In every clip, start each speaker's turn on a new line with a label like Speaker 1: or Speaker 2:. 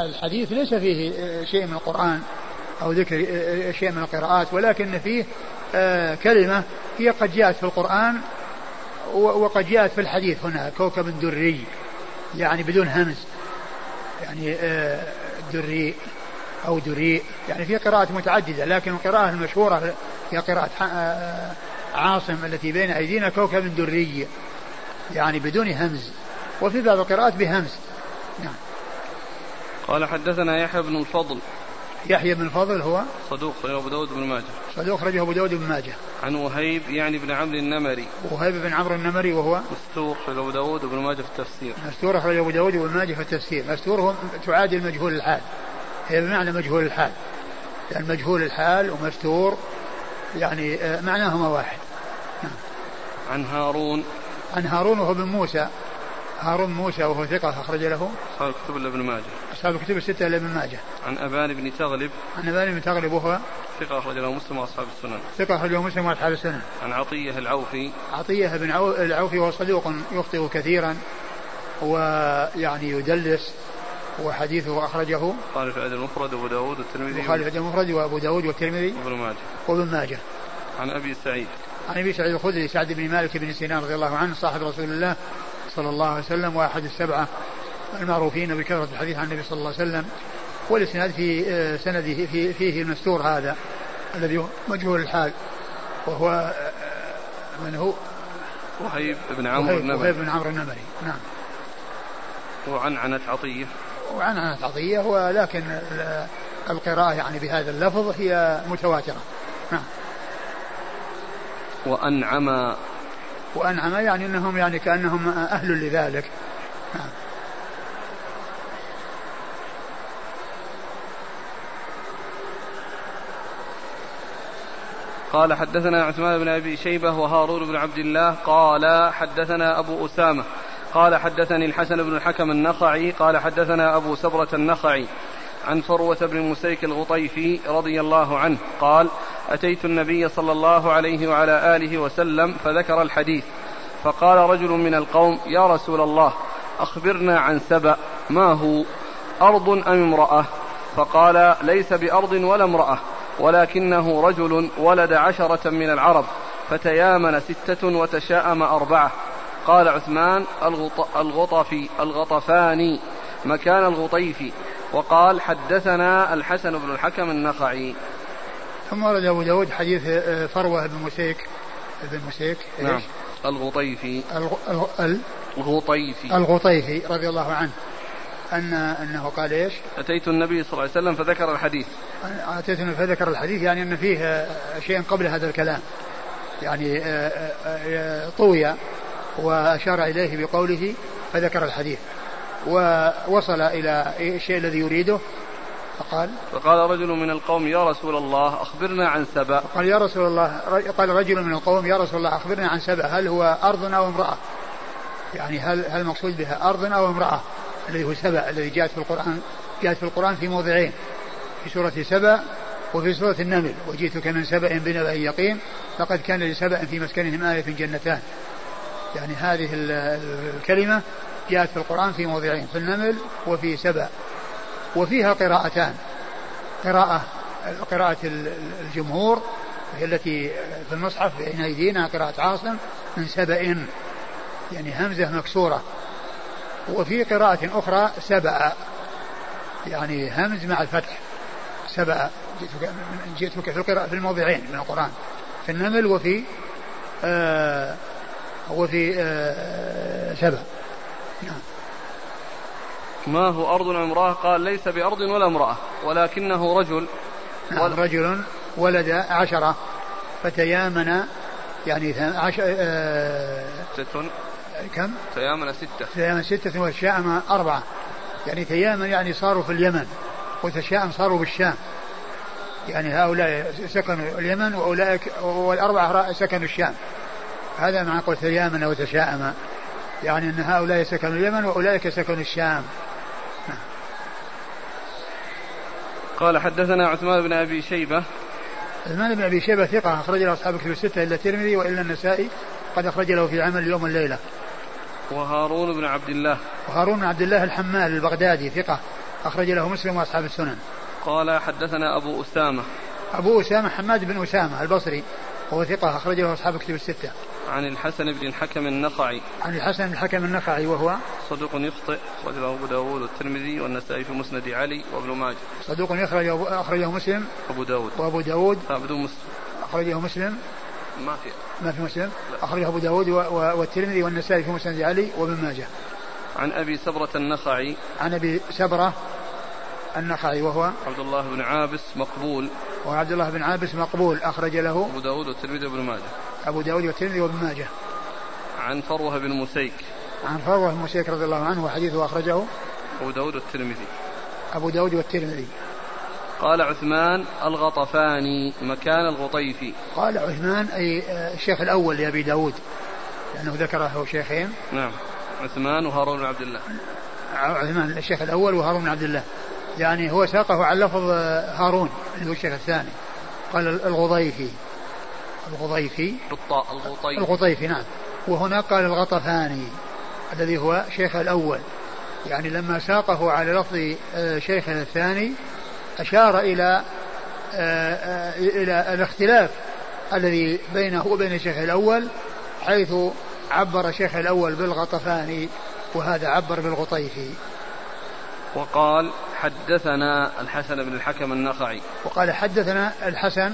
Speaker 1: الحديث ليس فيه شيء من القرآن أو ذكر شيء من القراءات ولكن فيه كلمة هي قد جاءت في القرآن وقد جاءت في الحديث هنا كوكب دري يعني بدون همز يعني دري أو دري يعني في قراءات متعددة لكن القراءة المشهورة هي قراءة عاصم التي بين أيدينا كوكب دري يعني بدون همز وفي بعض القراءات بهمز نعم.
Speaker 2: قال حدثنا يحيى بن الفضل.
Speaker 1: يحيى بن الفضل هو
Speaker 2: صدوق خرجه أبو داود بن ماجه.
Speaker 1: صدوق خرجه أبو داود بن ماجه.
Speaker 2: عن وهيب يعني بن عمرو النمري.
Speaker 1: وهيب بن عمرو النمري وهو
Speaker 2: مستور خرجه أبو داود بن ماجه في التفسير.
Speaker 1: مستور خرجه أبو داود بن ماجه في التفسير. مستور هو تعادل مجهول الحال. هي بمعنى مجهول الحال. يعني مجهول الحال ومستور يعني آه، معناهما واحد.
Speaker 2: نعم. عن هارون.
Speaker 1: عن هارون وهو بن موسى. هارون موسى وهو ثقة أخرج له.
Speaker 2: أصحاب الكتب لابن ماجه.
Speaker 1: أصحاب الكتب الستة لابن ماجه.
Speaker 2: عن أبان بن تغلب.
Speaker 1: عن أبان بن تغلب وهو
Speaker 2: ثقة أخرج له مسلم وأصحاب السنن.
Speaker 1: ثقة أخرج له مسلم وأصحاب السنن.
Speaker 2: عن عطية العوفي.
Speaker 1: عطية بن العوفي وهو صدوق يخطئ كثيرا. ويعني يدلس وحديثه أخرجه.
Speaker 2: قال في المفرد وأبو داود والترمذي.
Speaker 1: وقال في المفرد وأبو داود والترمذي.
Speaker 2: وابن ماجه.
Speaker 1: وابن ماجه.
Speaker 2: عن أبي سعيد.
Speaker 1: عن أبي سعيد الخدري سعد بن مالك بن سنان رضي الله عنه صاحب رسول الله. صلى الله عليه وسلم وأحد السبعة المعروفين بكثرة الحديث عن النبي صلى الله عليه وسلم والإسناد في آه، سنده في فيه المستور هذا الذي مجهول الحال وهو آه، من هو؟
Speaker 2: وهيب بن عمرو النمري
Speaker 1: وهيب بن عمرو النمري نعم.
Speaker 2: وعنعنة عطية.
Speaker 1: وعنعنة عطية ولكن القراءة يعني بهذا اللفظ هي متواترة نعم.
Speaker 2: وأنعم
Speaker 1: وأنعم يعني أنهم يعني كأنهم أهل لذلك. نعم
Speaker 2: قال حدثنا عثمان بن أبي شيبة وهارون بن عبد الله قال حدثنا أبو أسامة قال حدثني الحسن بن الحكم النخعي قال حدثنا أبو سبره النخعي عن فروة بن مسيك الغطيفي رضي الله عنه قال أتيت النبي صلى الله عليه وعلى آله وسلم فذكر الحديث فقال رجل من القوم يا رسول الله أخبرنا عن سبأ ما هو؟ أرض أم امرأة؟ فقال ليس بأرض ولا امرأة ولكنه رجل ولد عشرة من العرب فتيامن ستة وتشاءم أربعة. قال عثمان الغط... الغطفي الغطفاني مكان الغطيف وقال حدثنا الحسن بن الحكم النخعي.
Speaker 1: ثم ورد أبو داود حديث آه، فروة بن مسيك بن مسيك
Speaker 2: نعم. الغطيفي.
Speaker 1: الغطيفي. الغطيفي رضي الله عنه. أن أنه قال إيش؟
Speaker 2: أتيت النبي صلى الله عليه وسلم فذكر الحديث.
Speaker 1: أتيت النبي فذكر الحديث يعني أن فيه آه، شيء قبل هذا الكلام. يعني آه، طوي وأشار إليه بقوله فذكر الحديث. ووصل إلى الشيء الذي يريده. فقال
Speaker 2: فقال رجل من القوم يا رسول الله أخبرنا عن سبأ.
Speaker 1: قال يا رسول الله. قال رجل من القوم يا رسول الله أخبرنا عن سبأ. هل هو أرض أو امرأة؟ يعني هل هل المقصود بها أرض أو امرأة؟ الذي هو سبأ الذي جاءت في القرآن جاءت في القرآن في موضعين في سورة سبأ وفي سورة النمل. وجئتك من سبأ بنبأ يقين لقد كان لسبأ في مسكنهم آية جنتان. يعني هذه الكلمة جاءت في القرآن في موضعين في النمل وفي سبأ وفيها قراءتان. قراءة قراءة الجمهور هي التي في المصحف بين أيدينا قراءة عاصم من سبأ يعني همزة مكسورة. وفي قراءة أخرى سبأ يعني همز مع الفتح. سبأ جئتك, جئتك في القراءة في الموضعين من القرآن. في النمل وفي آه وفي آه سبأ. نعم.
Speaker 2: ما هو أرض امرأة؟ قال ليس بأرض ولا امرأة ولكنه رجل.
Speaker 1: نعم رجل ولد عشرة فتيامن يعني عشر آه
Speaker 2: ست.
Speaker 1: كم؟
Speaker 2: تيامن ستة.
Speaker 1: تيامن ستة وتشاءم أربعة. يعني تيامن يعني صاروا في اليمن وتشاءم صاروا بالشام. يعني هؤلاء سكنوا اليمن وأولئك والأربعة سكنوا الشام. هذا معنى قول تيامن وتشاءم. يعني أن هؤلاء سكنوا اليمن وأولئك سكنوا الشام.
Speaker 2: قال حدثنا عثمان بن أبي شيبة.
Speaker 1: عثمان بن أبي شيبة ثقة أخرج له أصحاب كتب الستة إلا الترمذي وإلا النسائي. قد أخرج له في عمل اليوم والليله.
Speaker 2: وهارون بن عبد الله.
Speaker 1: وهارون بن عبد الله الحمال البغدادي ثقة أخرج له مسلم وأصحاب السنن.
Speaker 2: قال حدثنا أبو أسامة.
Speaker 1: أبو أسامة حماد بن أسامة البصري. وهو ثقة أخرج له أصحاب كتب الستة.
Speaker 2: عن الحسن بن الحكم النخعي.
Speaker 1: عن الحسن بن الحكم النخعي وهو
Speaker 2: صدوق يخطئ أخرجه أبو داود والترمذي والنسائي في مسند علي وابن ماجه.
Speaker 1: صدوق يخرج أخرجه مسلم.
Speaker 2: أبو داود.
Speaker 1: وأبو داود.
Speaker 2: بدون مسلم.
Speaker 1: أخرجه مسلم.
Speaker 2: ما في
Speaker 1: ما في مسلم أخرجه أبو داود والترمذي والنسائي في مسند علي وابن ماجه.
Speaker 2: عن أبي سبرة النخعي.
Speaker 1: عن أبي سبرة النخعي وهو
Speaker 2: عبد الله بن عابس مقبول.
Speaker 1: وعبد الله بن عابس مقبول أخرج له
Speaker 2: أبو داود والترمذي وابن ماجه.
Speaker 1: أبو داود والترمذي وابن ماجه.
Speaker 2: عن فروة بن مسيك.
Speaker 1: عن فروة بن مسيك رضي الله عنه وحديثه أخرجه
Speaker 2: أبو داود والترمذي.
Speaker 1: أبو داود والترمذي.
Speaker 2: قال عثمان الغطفاني مكان الغطيفي
Speaker 1: قال عثمان أي الشيخ الأول لأبي داود لأنه ذكره شيخين.
Speaker 2: نعم. عثمان وهارون بن عبد الله.
Speaker 1: عثمان الشيخ الأول وهارون بن عبد الله. يعني هو ساقه عن لفظ هارون اللي هو الشيخ الثاني. قال الغضيفي. الغضيفي.
Speaker 2: بالطاء الغطيفي
Speaker 1: الغطيفي نعم. وهنا قال الغطفاني الذي هو شيخ الأول. يعني لما ساقه على لفظ آه، شيخه الثاني أشار إلى آه، آه، إلى الاختلاف الذي بينه وبين الشيخ الأول حيث عبر الشيخ الأول بالغطفاني وهذا عبر بالغطيفي.
Speaker 2: وقال حدثنا الحسن بن الحكم النخعي.
Speaker 1: وقال حدثنا الحسن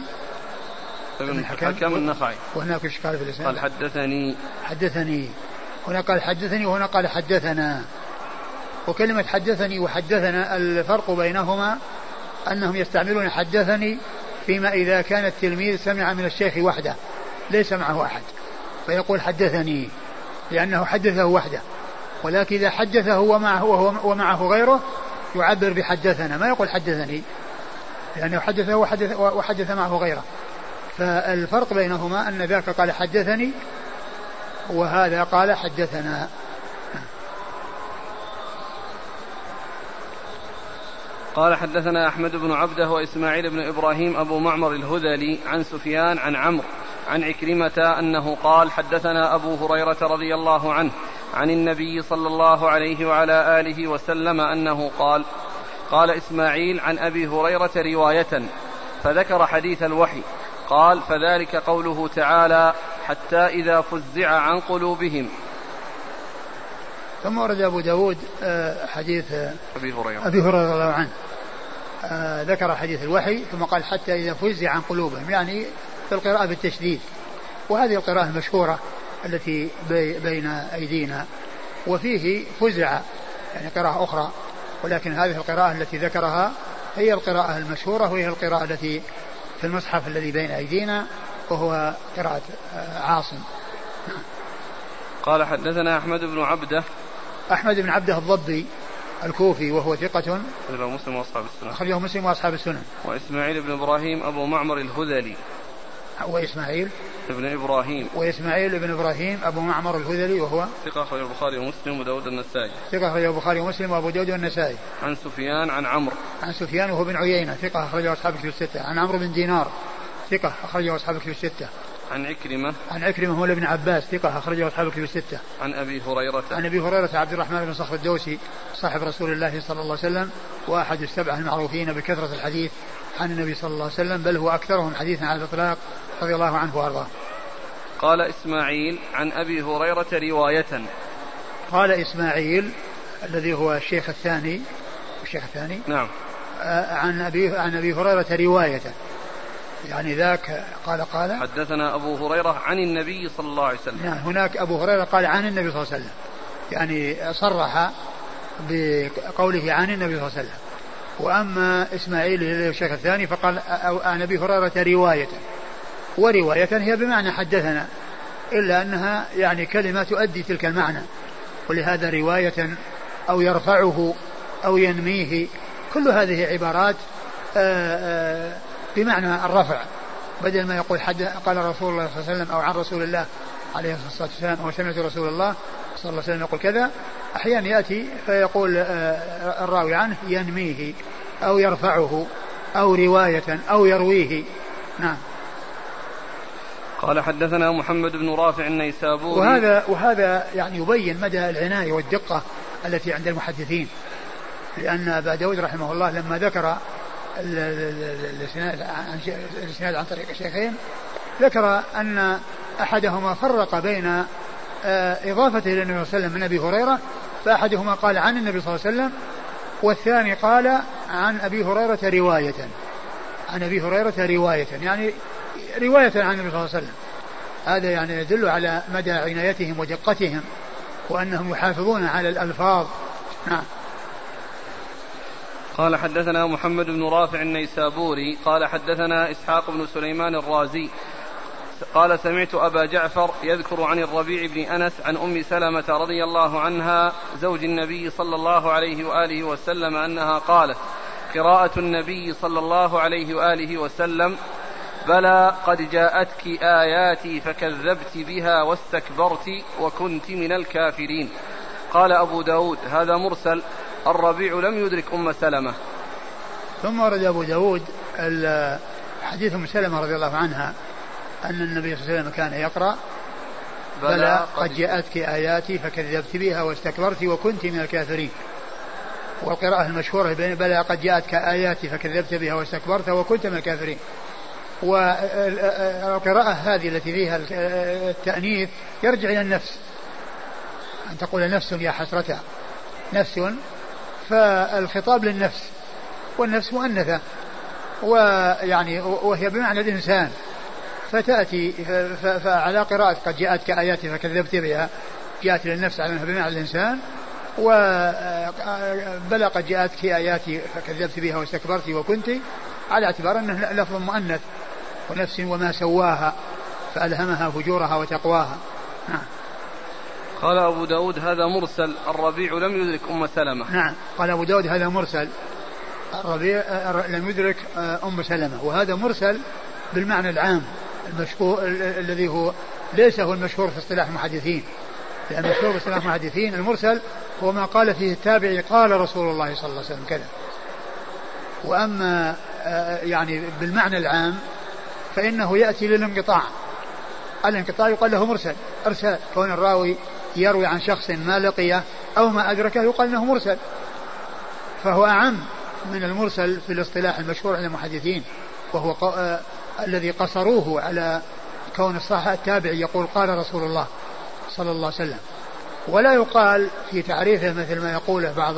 Speaker 2: بن الحكم. النخعي.
Speaker 1: وهناك اشكال في الإسناد؟
Speaker 2: قال حدثني.
Speaker 1: حدثني. هنا قال حدثني وهنا قال حدثنا. وكلمة حدثني وحدثنا الفرق بينهما أنهم يستعملون حدثني فيما إذا كان التلميذ سمع من الشيخ وحده ليس معه أحد. فيقول حدثني لأنه حدثه وحده. ولكن إذا حدثه ومعه ومعه غيره يعبر بحدثنا ما يقول حدثني. لأنه حدثه وحدث, وحدث معه غيره. فالفرق بينهما أن ذاك قال حدثني وهذا قال حدثنا.
Speaker 2: قال حدثنا أحمد بن عبده وإسماعيل بن إبراهيم أبو معمر الهذلي عن سفيان عن عمرو عن عكرمة أنه قال حدثنا أبو هريرة رضي الله عنه عن النبي صلى الله عليه وعلى آله وسلم أنه قال قال إسماعيل عن أبي هريرة رواية فذكر حديث الوحي قال فذلك قوله تعالى حتى إذا فزع عن قلوبهم.
Speaker 1: ثم ورد أبو داود آه، حديث آه،
Speaker 2: أبي هريرة.
Speaker 1: أبي هريرة رضي الله عنه. آه، ذكر حديث الوحي ثم قال حتى إذا فزع عن قلوبهم يعني في القراءة بالتشديد. وهذه القراءة المشهورة التي بين أيدينا. وفيه فزع يعني قراءة أخرى ولكن هذه القراءة التي ذكرها هي القراءة المشهورة وهي القراءة التي في المصحف الذي بين أيدينا وهو قراءة آه، عاصم.
Speaker 2: قال حدثنا أحمد بن عبدة.
Speaker 1: أحمد بن عبدة الضبي الكوفي وهو ثقة
Speaker 2: أخرجه مسلم وأصحاب السنن.
Speaker 1: أخرجه مسلم وأصحاب السنن.
Speaker 2: وإسماعيل بن إبراهيم أبو معمر الهذلي.
Speaker 1: وإسماعيل
Speaker 2: ابن إبراهيم.
Speaker 1: وإسماعيل بن إبراهيم أبو معمر الهذلي وهو
Speaker 2: ثقة أخرجه البخاري ومسلم وداود النسائي.
Speaker 1: ثقة أخرجه البخاري ومسلم وأبو داود والنسائي
Speaker 2: عن سفيان عن عمرو.
Speaker 1: عن سفيان وهو بن عيينة ثقة أخرجه أصحاب كتب الستة. عن عمرو بن دينار ثقة أخرجه أصحاب كتب الستة.
Speaker 2: عن عكرمة.
Speaker 1: عن عكرمة هو ابن عباس ثقة أخرجه أصحاب الكتب الستة.
Speaker 2: عن أبي هريرة.
Speaker 1: عن أبي هريرة عبد الرحمن بن صخر الدوسي صاحب رسول الله صلى الله عليه وسلم وأحد السبعة المعروفين بكثرة الحديث عن النبي صلى الله عليه وسلم بل هو أكثرهم حديثا على الإطلاق. رضي الله عنه وأرضاه.
Speaker 2: قال إسماعيل عن أبي هريرة رواية.
Speaker 1: قال إسماعيل الذي هو الشيخ الثاني الشيخ الثاني
Speaker 2: نعم.
Speaker 1: آه، عن أبي عن أبي هريرة رواية. يعني ذاك قال قال
Speaker 2: حدثنا أبو هريرة عن النبي صلى الله عليه وسلم.
Speaker 1: نعم هناك أبو هريرة قال عن النبي صلى الله عليه وسلم. يعني صرح بقوله عن النبي صلى الله عليه وسلم. وأما إسماعيل الشيخ الثاني فقال عن أبي هريرة رواية. ورواية هي بمعنى حدثنا إلا أنها يعني كلمة تؤدي تلك المعنى. ولهذا رواية أو يرفعه أو ينميه كل هذه عبارات آآ آآ بمعنى الرفع. بدل ما يقول حد قال رسول الله صلى الله عليه وسلم أو عن رسول الله عليه الصلاة والسلام أو سمعت رسول الله صلى الله عليه وسلم يقول كذا أحيانا يأتي فيقول الراوي عنه ينميه أو يرفعه أو رواية أو يرويه. نعم.
Speaker 2: قال حدثنا محمد بن رافع النيسابوري.
Speaker 1: وهذا وهذا يعني يبين مدى العناية والدقة التي عند المحدثين لأن أبا داود رحمه الله لما ذكر الإسناد عن طريق الشيخين ذكر أن أحدهما فرق بين آه، إضافته إلى النبي صلى الله عليه وسلم من أبي هريرة فأحدهما قال عن النبي صلى الله عليه وسلم والثاني قال عن أبي هريرة رواية عن أبي هريرة رواية. يعني رواية عن النبي صلى الله عليه وسلم. هذا يعني يدل على مدى عنايتهم ودقتهم وأنهم يحافظون على الألفاظ. نعم.
Speaker 2: قال حدثنا محمد بن رافع النيسابوري قال حدثنا إسحاق بن سليمان الرازي قال سمعت أبا جعفر يذكر عن الربيع بن أنس عن أم سلمة رضي الله عنها زوج النبي صلى الله عليه وآله وسلم أنها قالت قراءة النبي صلى الله عليه وآله وسلم بلى قد جاءتك آياتي فكذبت بها واستكبرت وكنت من الكافرين. قال أبو داود هذا مرسل الربيع لم يدرك أم سلمة.
Speaker 1: ثم ورد أبو داود حديث أم سلمة رضي الله عنها أن النبي صلى الله عليه وسلم كان يقرأ بلى قد جاءتك آياتي فكذبت بها واستكبرت وكنت من الكافرين. والقراءة المشهورة بين بلى قد جاءتك آياتي فكذبت بها واستكبرت وكنت من الكافرين. والقراءة هذه التي فيها التأنيث يرجع إلى النفس. أن تقول نفس يا حسرتها. نفس. فالخطاب للنفس. والنفس مؤنثة. ويعني وهي بمعنى الإنسان. فتأتي فعلى قراءة قد جاءتك آياتي فكذبت بها. جاءت للنفس على أنها بمعنى الإنسان. وبلى قد جاءتك آياتي فكذبت بها واستكبرت وكنت. على اعتبار أنه لفظ مؤنث. ونفس وما سواها فألهمها فجورها وتقواها. نعم.
Speaker 2: قال أبو داود هذا مرسل الربيع لم يدرك أم سلمة.
Speaker 1: نعم. قال أبو داود هذا مرسل. الربيع لم يدرك أم سلمة. وهذا مرسل بالمعنى العام المشهور الذي هو ليس هو المشهور في اصطلاح المحدثين. لأن المشهور في اصطلاح المحدثين المرسل هو ما قال فيه التابعي قال رسول الله صلى الله عليه وسلم كذا. وأما آه، يعني بالمعنى العام فإنه يأتي للانقطاع. الانقطاع يقال له مرسل. إرسال. كون الراوي يروي عن شخص ما لقيه أو ما أدركه يقال أنه مرسل. فهو أعم من المرسل في الاصطلاح المشهور عند المحدثين. وهو آه الذي قصروه على كون الصحابة التابعي يقول قال رسول الله صلى الله عليه وسلم. ولا يقال في تعريفه مثل ما يقوله بعض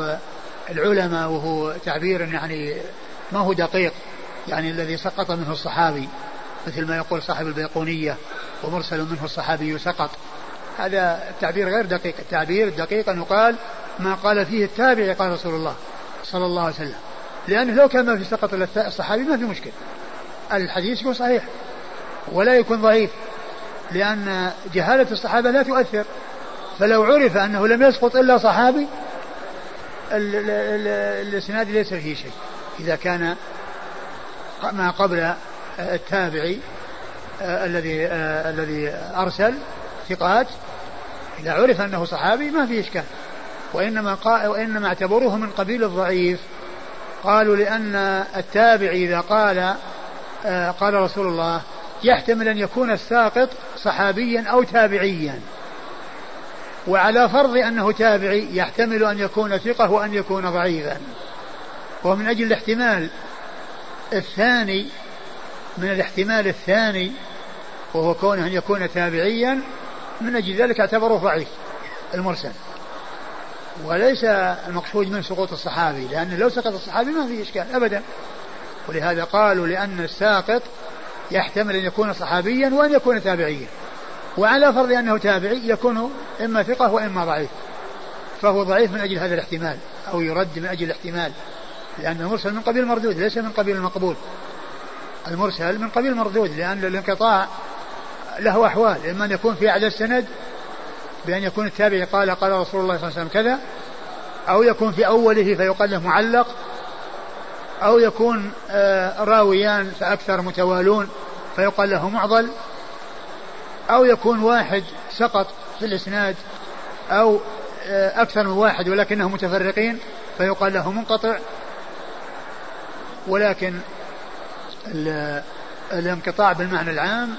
Speaker 1: العلماء وهو تعبير يعني ما هو دقيق. يعني الذي سقط منه الصحابي. مثل ما يقول صاحب البيقونية ومرسل منه الصحابي سقط. هذا تعبير غير دقيق. التعبير الدقيق أن يقال ما قال فيه التابعي قال رسول الله صلى الله عليه وسلم. لأنه لو كان ما في سقط الصحابي ما في مشكلة. الحديث يكون صحيح ولا يكون ضعيف لأن جهالة الصحابة لا تؤثر. فلو عرف أنه لم يسقط إلا صحابي الإسناد ليس فيه شيء. إذا كان ما قبل التابعي آه، الذي آه، الذي أرسل ثقات. إذا عرف أنه صحابي ما في إشكال. وإنما قا... وإنما اعتبروه من قبيل الضعيف. قالوا لأن التابعي إذا قال آه، قال رسول الله يحتمل أن يكون الساقط صحابيا أو تابعيا. وعلى فرض أنه تابعي يحتمل أن يكون ثقة وأن يكون ضعيفا. ومن أجل الاحتمال الثاني من الاحتمال الثاني وهو كونه أن يكون تابعيا من أجل ذلك اعتبروه ضعيف المرسل. وليس المقصود من سقوط الصحابي لأن لو سقط الصحابي ما في إشكال أبدا. ولهذا قالوا لأن الساقط يحتمل أن يكون صحابيا وأن يكون تابعيا. وعلى فرض أنه تابعي يكون إما ثقة وإما ضعيف. فهو ضعيف من أجل هذا الاحتمال أو يرد من أجل الاحتمال. لأن المرسل من قبيل المردود ليس من قبيل المقبول. المرسل من قبيل المردود لأن الانقطاع له أحوال. إما أن يكون في أعلى السند بأن يكون التابعي قال قال رسول الله صلى الله عليه وسلم كذا أو يكون في أوله فيقال له معلق أو يكون آه، راويان فأكثر متوالون فيقال له معضل أو يكون واحد سقط في الإسناد أو آه، أكثر من واحد ولكنهم متفرقين فيقال له منقطع. ولكن الانقطاع بالمعنى العام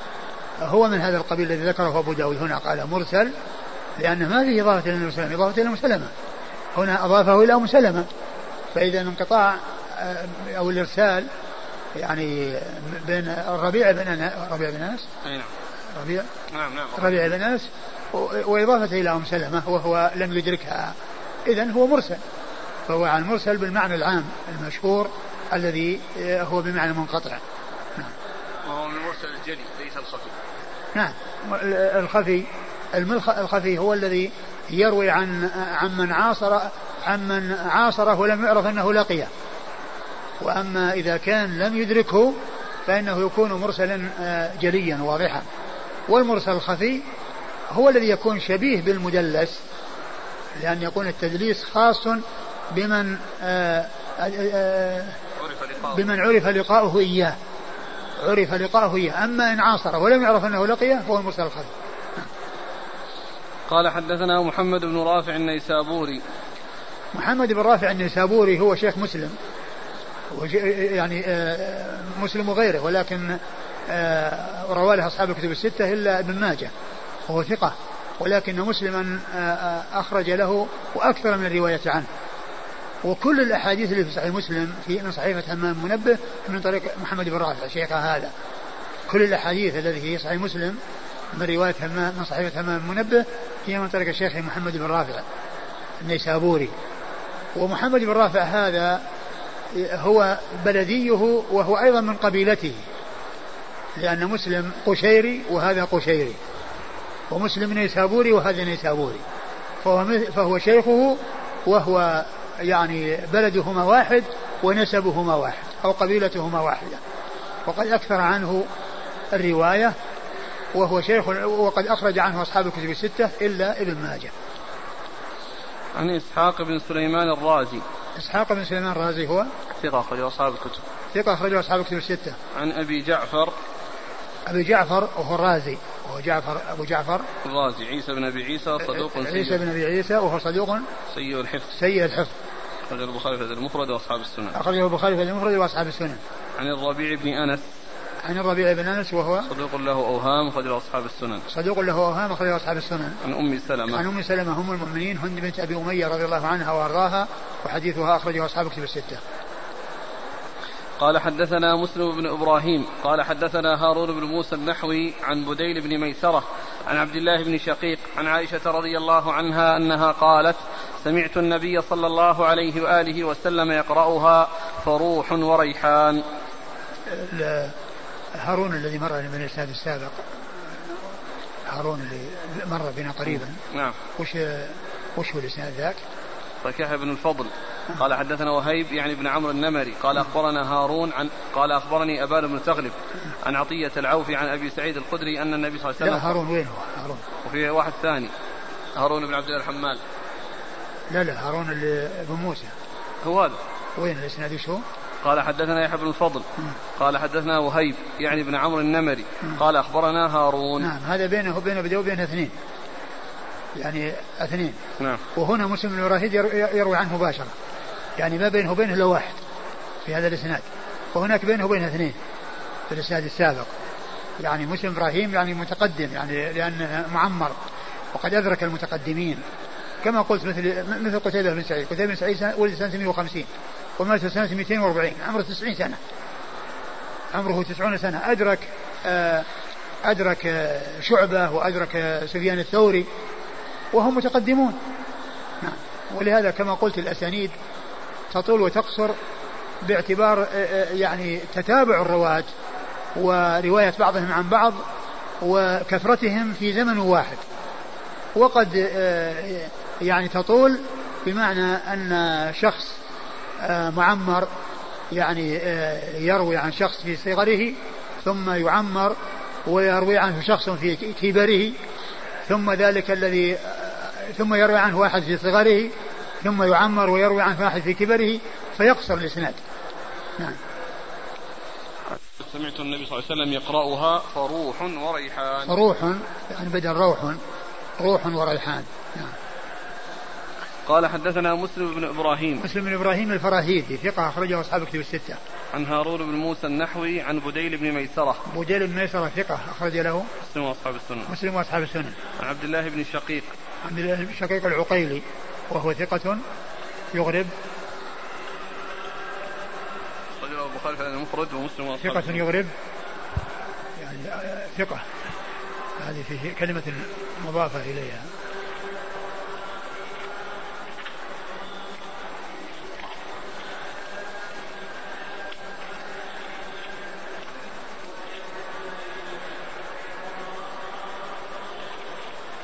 Speaker 1: هو من هذا القبيل الذي ذكره أبو داود. هنا قال مرسل لأنه ما فيه إضافة إلى النبي صلى الله عليه وسلم إضافة إلى مسلمة. هنا أضافه إلى أم سلمة فإذا الانقطاع آه، أو الإرسال يعني بين الربيع بن ربيع بن أنس.
Speaker 2: نعم.
Speaker 1: ربيع.
Speaker 2: نعم نعم.
Speaker 1: ربيع بن أنس. وإضافته إلى أم سلمة وهو لم يدركها. إذا هو مرسل. فهو عن مرسل بالمعنى العام المشهور. الذي هو بمعنى منقطع.
Speaker 2: نعم. وهو من المرسل الجلي ليس الخفي.
Speaker 1: نعم. الخفي الخفي هو الذي يروي عن عن من عاصر عن من عاصره ولم يعرف أنه لقيه. وأما إذا كان لم يدركه فإنه يكون مرسلا آه، جليا واضحا. والمرسل الخفي هو الذي يكون شبيه بالمدلس لأن يكون التدليس خاص بمن آه، آه، بمن عرف لقاؤه إياه. عرف لقاؤه إياه. أما إن عاصره ولم يعرف أنه لقيه فهو المرسل الخفي
Speaker 2: قال حدثنا محمد بن رافع النيسابوري.
Speaker 1: محمد بن رافع النيسابوري هو شيخ مسلم. يعني آه، مسلم وغيره ولكن روى له أصحاب الكتب الستة إلا ابن ماجه وهو ثقة. ولكن مسلما أخرج له وأكثر من الرواية عنه. وكل الأحاديث اللي في صحيح مسلم في من صحيفة همام منبه من طريق محمد بن رافع شيخ هذا. كل الأحاديث التي في صحيح مسلم من رواية همام من صحيفة همام منبه هي من طريق الشيخ محمد بن رافع النيسابوري. ومحمد بن رافع هذا هو بلديه وهو أيضا من قبيلته لأن مسلم قشيري وهذا قشيري ومسلم نيسابوري وهذا نيسابوري فهو, فهو شيخه وهو يعني بلدهما واحد ونسبهما واحد أو قبيلتهما واحدة. وقد أكثر عنه الرواية وهو شيخ وقد أخرج عنه أصحاب الكتب الستة إلا ابن ماجه.
Speaker 2: عن إسحاق بن سليمان الرازي.
Speaker 1: إسحاق بن سليمان الرازي هو؟
Speaker 2: ثقة أخرجه أصحاب الكتب.
Speaker 1: ثقة أخرجه أصحاب الكتب الستة.
Speaker 2: عن أبي جعفر.
Speaker 1: أبي جعفر وهو الرازي. وهو جعفر أبو جعفر.
Speaker 2: الرازي عيسى بن أبي عيسى صدوق
Speaker 1: عيسى بن أبي عيسى وهو صدوق
Speaker 2: سيء الحفظ.
Speaker 1: سيء الحفظ.
Speaker 2: أخرجه البخاري في المفرد وأصحاب السنن
Speaker 1: أخرجه البخاري في المفرد وأصحاب السنن
Speaker 2: عن الربيع بن أنس.
Speaker 1: عن الربيع بن أنس وهو
Speaker 2: صدوق له أوهام أخرجه أصحاب السنن
Speaker 1: صدوق له أوهام أخرجه أصحاب السنن
Speaker 2: عن أم سلمة.
Speaker 1: عن أم سلمة ام المؤمنين هند بنت أبي أمية رضي الله عنها وأرضاها وحديثها أخرجه أصحاب كتب الستة.
Speaker 2: قال حدثنا مسلم بن إبراهيم قال حدثنا هارون بن موسى النحوي عن بديل بن ميسرة عن عبد الله بن شقيق عن عائشة رضي الله عنها أنها قالت سمعت النبي صلى الله عليه وآله وسلم يقرأها فروح وريحان.
Speaker 1: هارون الذي مر من الاسناد السابق. هارون اللي مر بنا قريبا.
Speaker 2: نعم.
Speaker 1: وش وش هو الإسناد ذاك؟
Speaker 2: فكح بن الفضل. قال حدثنا وهيب يعني ابن عمرو النمري. قال أخبرنا هارون عن قال أخبرني أبان بن تغلب عن عطية العوفي عن أبي سعيد الخدري أن النبي صلى الله عليه
Speaker 1: وسلم لا هارون وين هو؟ هارون.
Speaker 2: وفي واحد ثاني. هارون بن عبد الله الحمال.
Speaker 1: لا لا هارون اللي ابن موسى.
Speaker 2: هو هذا
Speaker 1: وين الإسناد؟ إيش هو؟
Speaker 2: قال حدثنا يحيى بن الفضل. قال حدثنا وهيب يعني ابن عمرو النمري. قال أخبرنا هارون.
Speaker 1: نعم هذا بينه وبين ابي وبين اثنين. يعني اثنين.
Speaker 2: نعم.
Speaker 1: وهنا مسلم بن إبراهيم يروي عنه مباشرة. يعني ما بينه وبينه إلا واحد في هذا الإسناد. وهناك بينه وبين اثنين في الإسناد السابق. يعني مسلم إبراهيم يعني متقدم يعني لأنه معمر. وقد أدرك المتقدمين. كما قلت مثل مثل قتيبة بن سعيد، قتيبة بن سعيد ولد سنة 150 ومات سنة 240 عمره 90 سنة. عمره 90 سنة. أدرك آه، أدرك آه، شعبة وأدرك آه، سفيان الثوري وهم متقدمون. نعم. ولهذا كما قلت الأسانيد تطول وتقصر باعتبار يعني تتابع الرواة ورواية بعضهم عن بعض وكثرتهم في زمن واحد. وقد يعني تطول بمعنى أن شخص آه، معمر يعني آه، يروي عن شخص في صغره ثم يعمر ويروي عنه شخص في كبره ثم ذلك الذي آه، ثم يروي عنه واحد في صغره ثم يعمر ويروي عنه واحد في كبره فيقصر الإسناد. نعم.
Speaker 2: سمعت النبي صلى الله عليه وسلم يقرأها فروح وريحان.
Speaker 1: فروح يعني بدل روح روح وريحان. نعم.
Speaker 2: قال حدثنا مسلم بن إبراهيم
Speaker 1: مسلم بن إبراهيم الفراهيدي ثقة أخرجه أصحاب كتب الستة.
Speaker 2: عن هارون بن موسى النحوي عن بديل بن ميسرة.
Speaker 1: بديل بن ميسرة ثقة أخرج له
Speaker 2: مسلم وأصحاب السنة.
Speaker 1: مسلم وأصحاب السنة.
Speaker 2: عن عبد الله بن شقيق.
Speaker 1: عبد الله بن شقيق العقيلي وهو ثقة يغرب
Speaker 2: أخرجه البخاري في المفرد ومسلم
Speaker 1: ثقة يغرب يعني ثقة هذه فيه كلمة مضافة إليها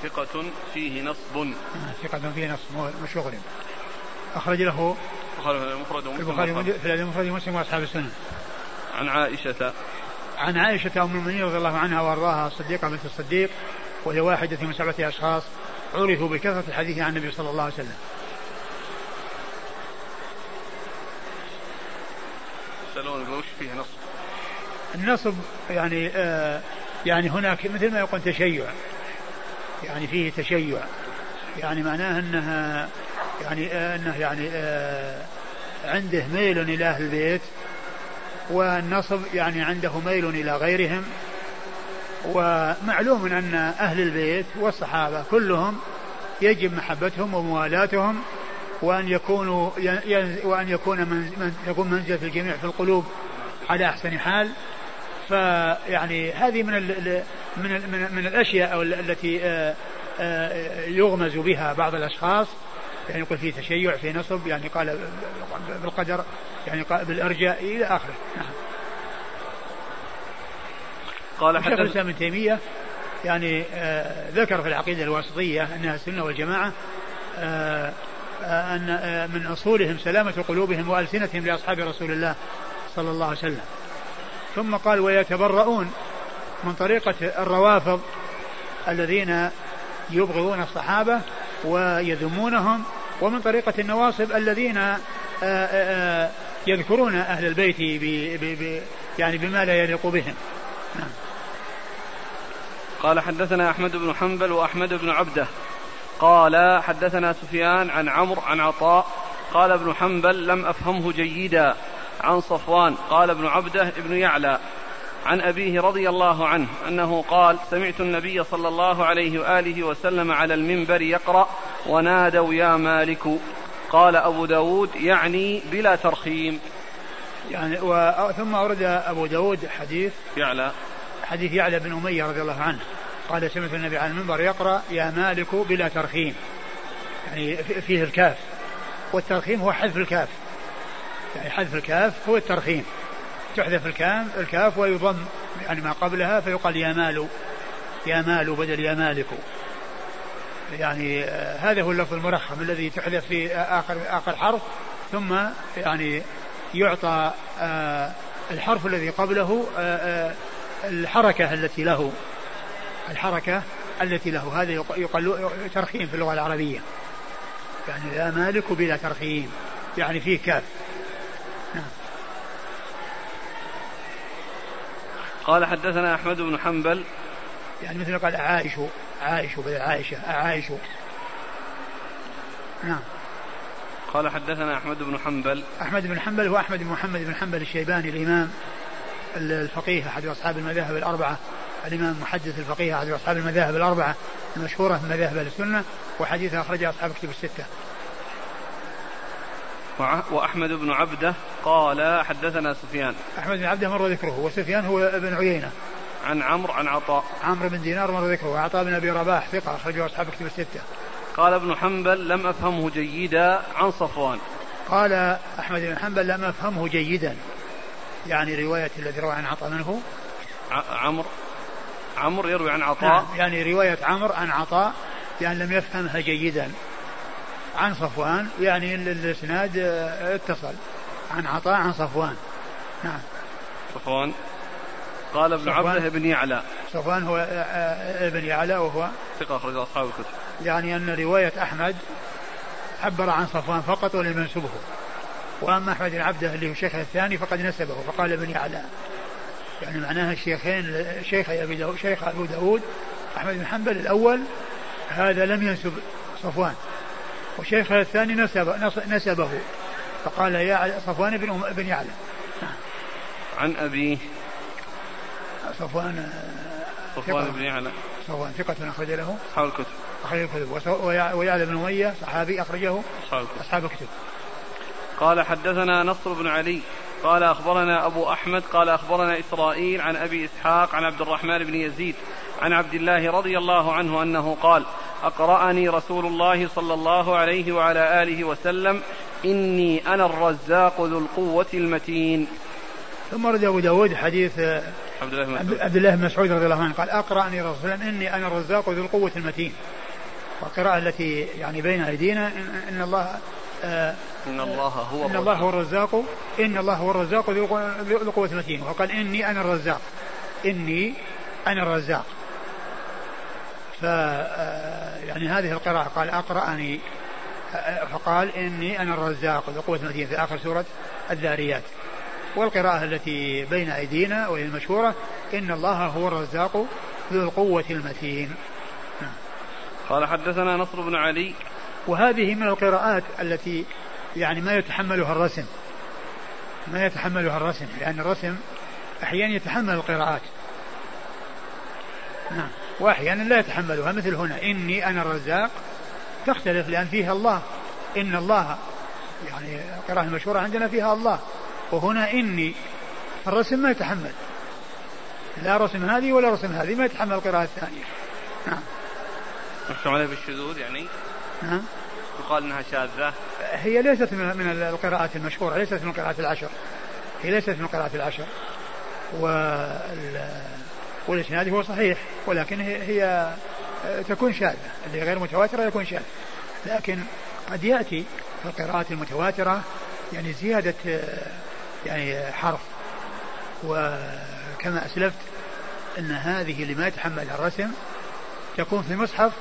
Speaker 2: ثقة فيه نصب.
Speaker 1: ثقة فيه نصب مش يغرب أخرج له
Speaker 2: المفرد ومسلم
Speaker 1: البخاري في المفرد ومسلم وأصحاب السنة.
Speaker 2: عن عائشة.
Speaker 1: عن عائشة أم المؤمنين رضي الله عنها وأرضاها الصديقة بنت الصديق وهي واحدة من سبعة أشخاص عرفوا بكثرة الحديث عن النبي صلى الله عليه وسلم.
Speaker 2: يسألون وش فيه نصب؟
Speaker 1: النصب يعني آه يعني هناك مثل ما يقول تشيع. يعني فيه تشيع. يعني معناه انها يعني آه انه يعني آه عنده ميل إلى أهل البيت والنصب يعني عنده ميل إلى غيرهم ومعلوم أن أهل البيت والصحابة كلهم يجب محبتهم وموالاتهم وأن يكونوا وأن يكون من يكون منزلة الجميع في القلوب على أحسن حال. فيعني هذه من ال من ال من, من الأشياء التي آه، آه، يغمز بها بعض الأشخاص. يعني يقول في تشيع في نصب يعني قال بالقدر يعني قال بالإرجاء إلى آخره. نعم. قال الإسلام ابن تيمية يعني آه ذكر في العقيدة الواسطية أنها السنة والجماعة أن آه من أصولهم سلامة قلوبهم وألسنتهم لأصحاب رسول الله صلى الله عليه وسلم. ثم قال ويتبرؤون من طريقة الروافض الذين يبغضون الصحابة ويذمونهم ومن طريقة النواصب الذين آه، آآ آه، يذكرون أهل البيت ب ب يعني بما لا يليق بهم. نعم.
Speaker 2: قال حدثنا أحمد بن حنبل وأحمد بن عبدة. قال حدثنا سفيان عن عمرو عن عطاء. قال ابن حنبل لم أفهمه جيدا. عن صفوان قال ابن عبده ابن يعلى عن أبيه رضي الله عنه أنه قال سمعت النبي صلى الله عليه وآله وسلم على المنبر يقرأ ونادوا يا مالك قال أبو داود يعني بلا ترخيم.
Speaker 1: يعني ثم أورد أبو داود حديث
Speaker 2: يعلى.
Speaker 1: حديث يعلى بن أمية رضي الله عنه. قال سمعت النبي على المنبر يقرأ يا مالك بلا ترخيم. يعني فيه الكاف. والترخيم هو حذف الكاف. يعني حذف الكاف هو الترخيم. تحذف الكاف الكاف ويضم يعني ما قبلها فيقال يا مال يا مال بدل يا مالك. يعني آه هذا هو اللفظ المرخم الذي تحذف في آخر آخر حرف ثم يعني يعطى آه الحرف الذي قبله آه, الحركة التي له. الحركة التي له. هذا يقال ترخيم في اللغة العربية. يعني لا مالك بلا ترخيم. يعني فيه كاف.
Speaker 2: قال حدثنا أحمد بن حنبل.
Speaker 1: يعني مثل قال عائش عائش بدل عائشة عائش. نعم.
Speaker 2: قال حدثنا أحمد بن حنبل.
Speaker 1: أحمد بن حنبل هو أحمد بن محمد بن حنبل الشيباني الإمام الفقيه أحد أصحاب المذاهب الأربعة. الإمام المحدث الفقيه أحد أصحاب المذاهب الأربعة المشهورة من مذاهب السنة وحديثه أخرجه أصحاب كتب الستة.
Speaker 2: وأحمد بن عبده قال حدثنا سفيان.
Speaker 1: أحمد بن عبده مر ذكره وسفيان هو ابن عيينة.
Speaker 2: عن عمرو عن عطاء.
Speaker 1: عمرو بن دينار مر ذكره وعطاء بن أبي رباح ثقة أخرجه أصحاب كتب الستة.
Speaker 2: قال ابن حنبل لم أفهمه جيدا عن صفوان.
Speaker 1: قال أحمد بن حنبل لم أفهمه جيدا. يعني رواية الذي روى عن عطاء منه؟
Speaker 2: عمرو عمرو يروي عن عطاء.
Speaker 1: نعم يعني رواية عمرو عن عطاء يعني لم يفهمها جيدا. عن صفوان يعني الإسناد آه، اتصل. عن عطاء عن صفوان. نعم.
Speaker 2: صفوان. قال ابن عبده بن يعلى.
Speaker 1: صفوان هو آه، آه، ابن يعلى وهو
Speaker 2: ثقة أخرج أصحاب الكتب.
Speaker 1: يعني أن رواية أحمد عبر عن صفوان فقط ولم ينسبه. وأما أحمد بن عبده اللي هو الشيخ الثاني فقد نسبه فقال ابن يعلى. يعني معناها الشيخين شيخ أبي داود شيخ أبو داود أحمد بن حنبل الأول هذا لم ينسب صفوان. وشيخ الثاني نسب نسبه. فقال يا صفوان بن بن يعلى.
Speaker 2: عن ابيه
Speaker 1: صفوان
Speaker 2: صفوان بن يعلى.
Speaker 1: صفوان ثقة أخرج له.
Speaker 2: أصحاب الكتب.
Speaker 1: أخرج الكتب ويعلى بن أمية صحابي أخرجه. أصحاب الكتب.
Speaker 2: أصحاب الكتب. قال حدثنا نصر بن علي. قال أخبرنا أبو أحمد قال أخبرنا إسرائيل عن أبي إسحاق عن عبد الرحمن بن يزيد عن عبد الله رضي الله عنه أنه قال أقرأني رسول الله صلى الله عليه وعلى آله وسلم إني أنا الرزاق ذو القوة المتين.
Speaker 1: ثم رد أبو داود حديث
Speaker 2: عبد الله بن مسعود.
Speaker 1: عبد الله بن مسعود رضي الله عنه قال أقرأني رسول الله إني أنا الرزاق ذو القوة المتين. والقراءة التي يعني بين أيدينا إن, إن الله
Speaker 2: آه إن الله هو
Speaker 1: إن الله هو الرزاق إن الله هو الرزاق ذو القوة المتين وقال إني أنا الرزاق. إني أنا الرزاق. ف آه، يعني هذه القراءة قال أقرأني آه، فقال إني أنا الرزاق ذو القوة المتين في آخر سورة الذاريات. والقراءة التي بين أيدينا وهي المشهورة إن الله هو الرزاق ذو القوة المتين.
Speaker 2: قال حدثنا نصر بن علي.
Speaker 1: وهذه من القراءات التي يعني ما يتحملها الرسم. ما يتحملها الرسم لأن الرسم أحيانا يتحمل القراءات. نعم. وأحيانا لا يتحملها. مثل هنا إني أنا الرزاق. تختلف لأن فيها الله. إن الله يعني القراءة المشهورة عندنا فيها الله. وهنا إني الرسم ما يتحمل. لا رسم هذه ولا رسم هذه ما يتحمل القراءة الثانية. نعم.
Speaker 2: عليه بالشذوذ يعني؟
Speaker 1: نعم
Speaker 2: يقال إنها شاذة.
Speaker 1: هي ليست من القراءات المشهورة ليست من القراءات العشر. هي ليست من القراءات العشر. وال والإسناد هو صحيح ولكن هي, هي تكون شاذة. اللي غير متواترة يكون شاذ. لكن قد يأتي في القراءات المتواترة يعني زيادة يعني حرف. وكما أسلفت أن هذه اللي ما يتحملها الرسم تكون في مصحف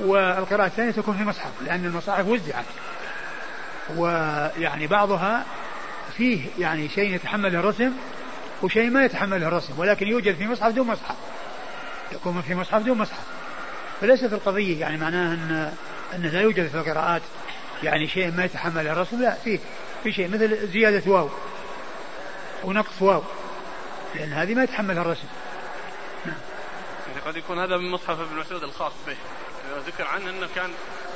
Speaker 1: والقراءة الثانية تكون في مصحف لأن المصاحف وزعت. ويعني بعضها فيه يعني شيء يتحمل الرسم وشيء ما يتحمل الرسم ولكن يوجد في مصحف دون مصحف. يكون في مصحف دون مصحف. فليست القضية يعني معناها أن أن لا يوجد في القراءات يعني شيء ما يتحمل الرسم لا فيه في شيء مثل زيادة واو ونقص واو لأن هذه ما يتحملها الرسم.
Speaker 2: نعم. يعني قد يكون هذا من مصحف ابن مسعود الخاص به. ذكر عنه أنه كان